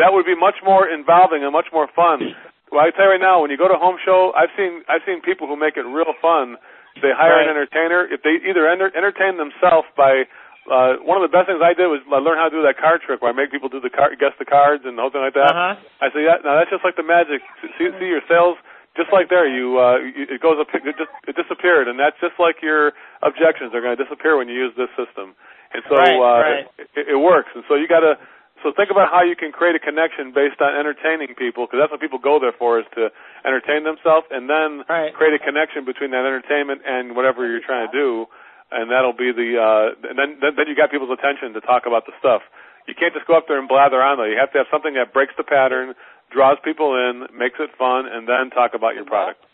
that would be much more involving and much more fun. Well, I tell you right now, when you go to home show, I've seen I've seen people who make it real fun. They hire an entertainer. If they either enter, entertain themselves by uh, one of the best things I did was I learned how to do that card trick where I make people do the card, guess the cards and the whole thing like that. Uh huh. I say, yeah, now that's just like the magic. See, see your sales, just like there, you, uh, you it goes up, it just it disappeared, and that's just like your objections are going to disappear when you use this system. And so Right, uh, right. It, it works. And so you got to. So think about how you can create a connection based on entertaining people, because that's what people go there for is to entertain themselves, and then Right. create a connection between that entertainment and whatever you're trying to do, and that'll be the. Uh, and then, then then you got people's attention to talk about the stuff. You can't just go up there and blather on though. You have to have something that breaks the pattern, draws people in, makes it fun, and then talk about your product.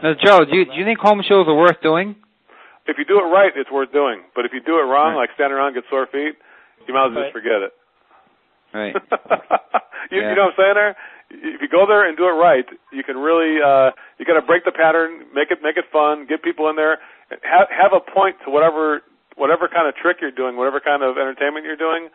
Now, Joe, do you, do you think home shows are worth doing? If you do it right, it's worth doing. But if you do it wrong, Right. like standing around and get sore feet, you might as well just forget it. Right. you, Yeah. you know what I'm saying there? If you go there and do it right, you can really uh you got to break the pattern, make it make it fun, get people in there, have have a point to whatever whatever kind of trick you're doing, whatever kind of entertainment you're doing.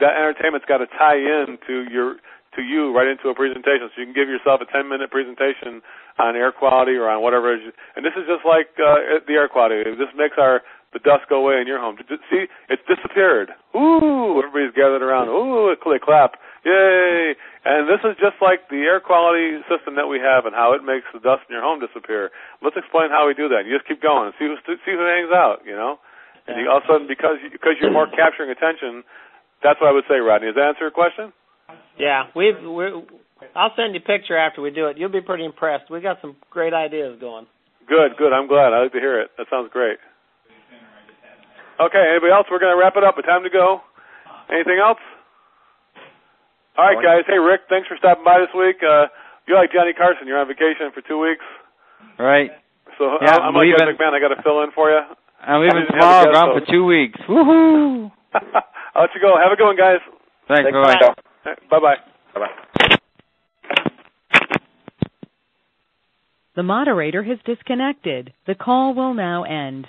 That entertainment's got to tie in to your to you right into a presentation, so you can give yourself a 10 minute presentation on air quality or on whatever. Is. And this is just like uh, the air quality. This makes our the dust go away in your home. See, it's disappeared. Ooh, everybody's gathered around. Ooh, they clap. Yay! And this is just like the air quality system that we have and how it makes the dust in your home disappear. Let's explain how we do that. You just keep going and see who see who hangs out. You know, and you, all of a sudden because you, because you're more capturing attention. That's what I would say, Rodney. Does that answer your question? Yeah. We've. We're, I'll send you a picture after we do it. You'll be pretty impressed. We got some great ideas going. Good, good. I'm glad. I like to hear it. That sounds great. Okay, anybody else? We're going to wrap it up. It's time to go. Anything else? All right, guys. Hey, Rick, thanks for stopping by this week. Uh, you're like Johnny Carson. You're on vacation for two weeks. Right. So Yeah, I'm, I'm like Ed leaving. McMahon. I got to fill in for you. I'm I leaving didn't have a tomorrow, guest gone for two weeks. Woohoo! I'll let you go. Have a good one, guys. Thanks. Thanks, Bye-bye. Bye bye. Bye-bye. The moderator has disconnected. The call will now end.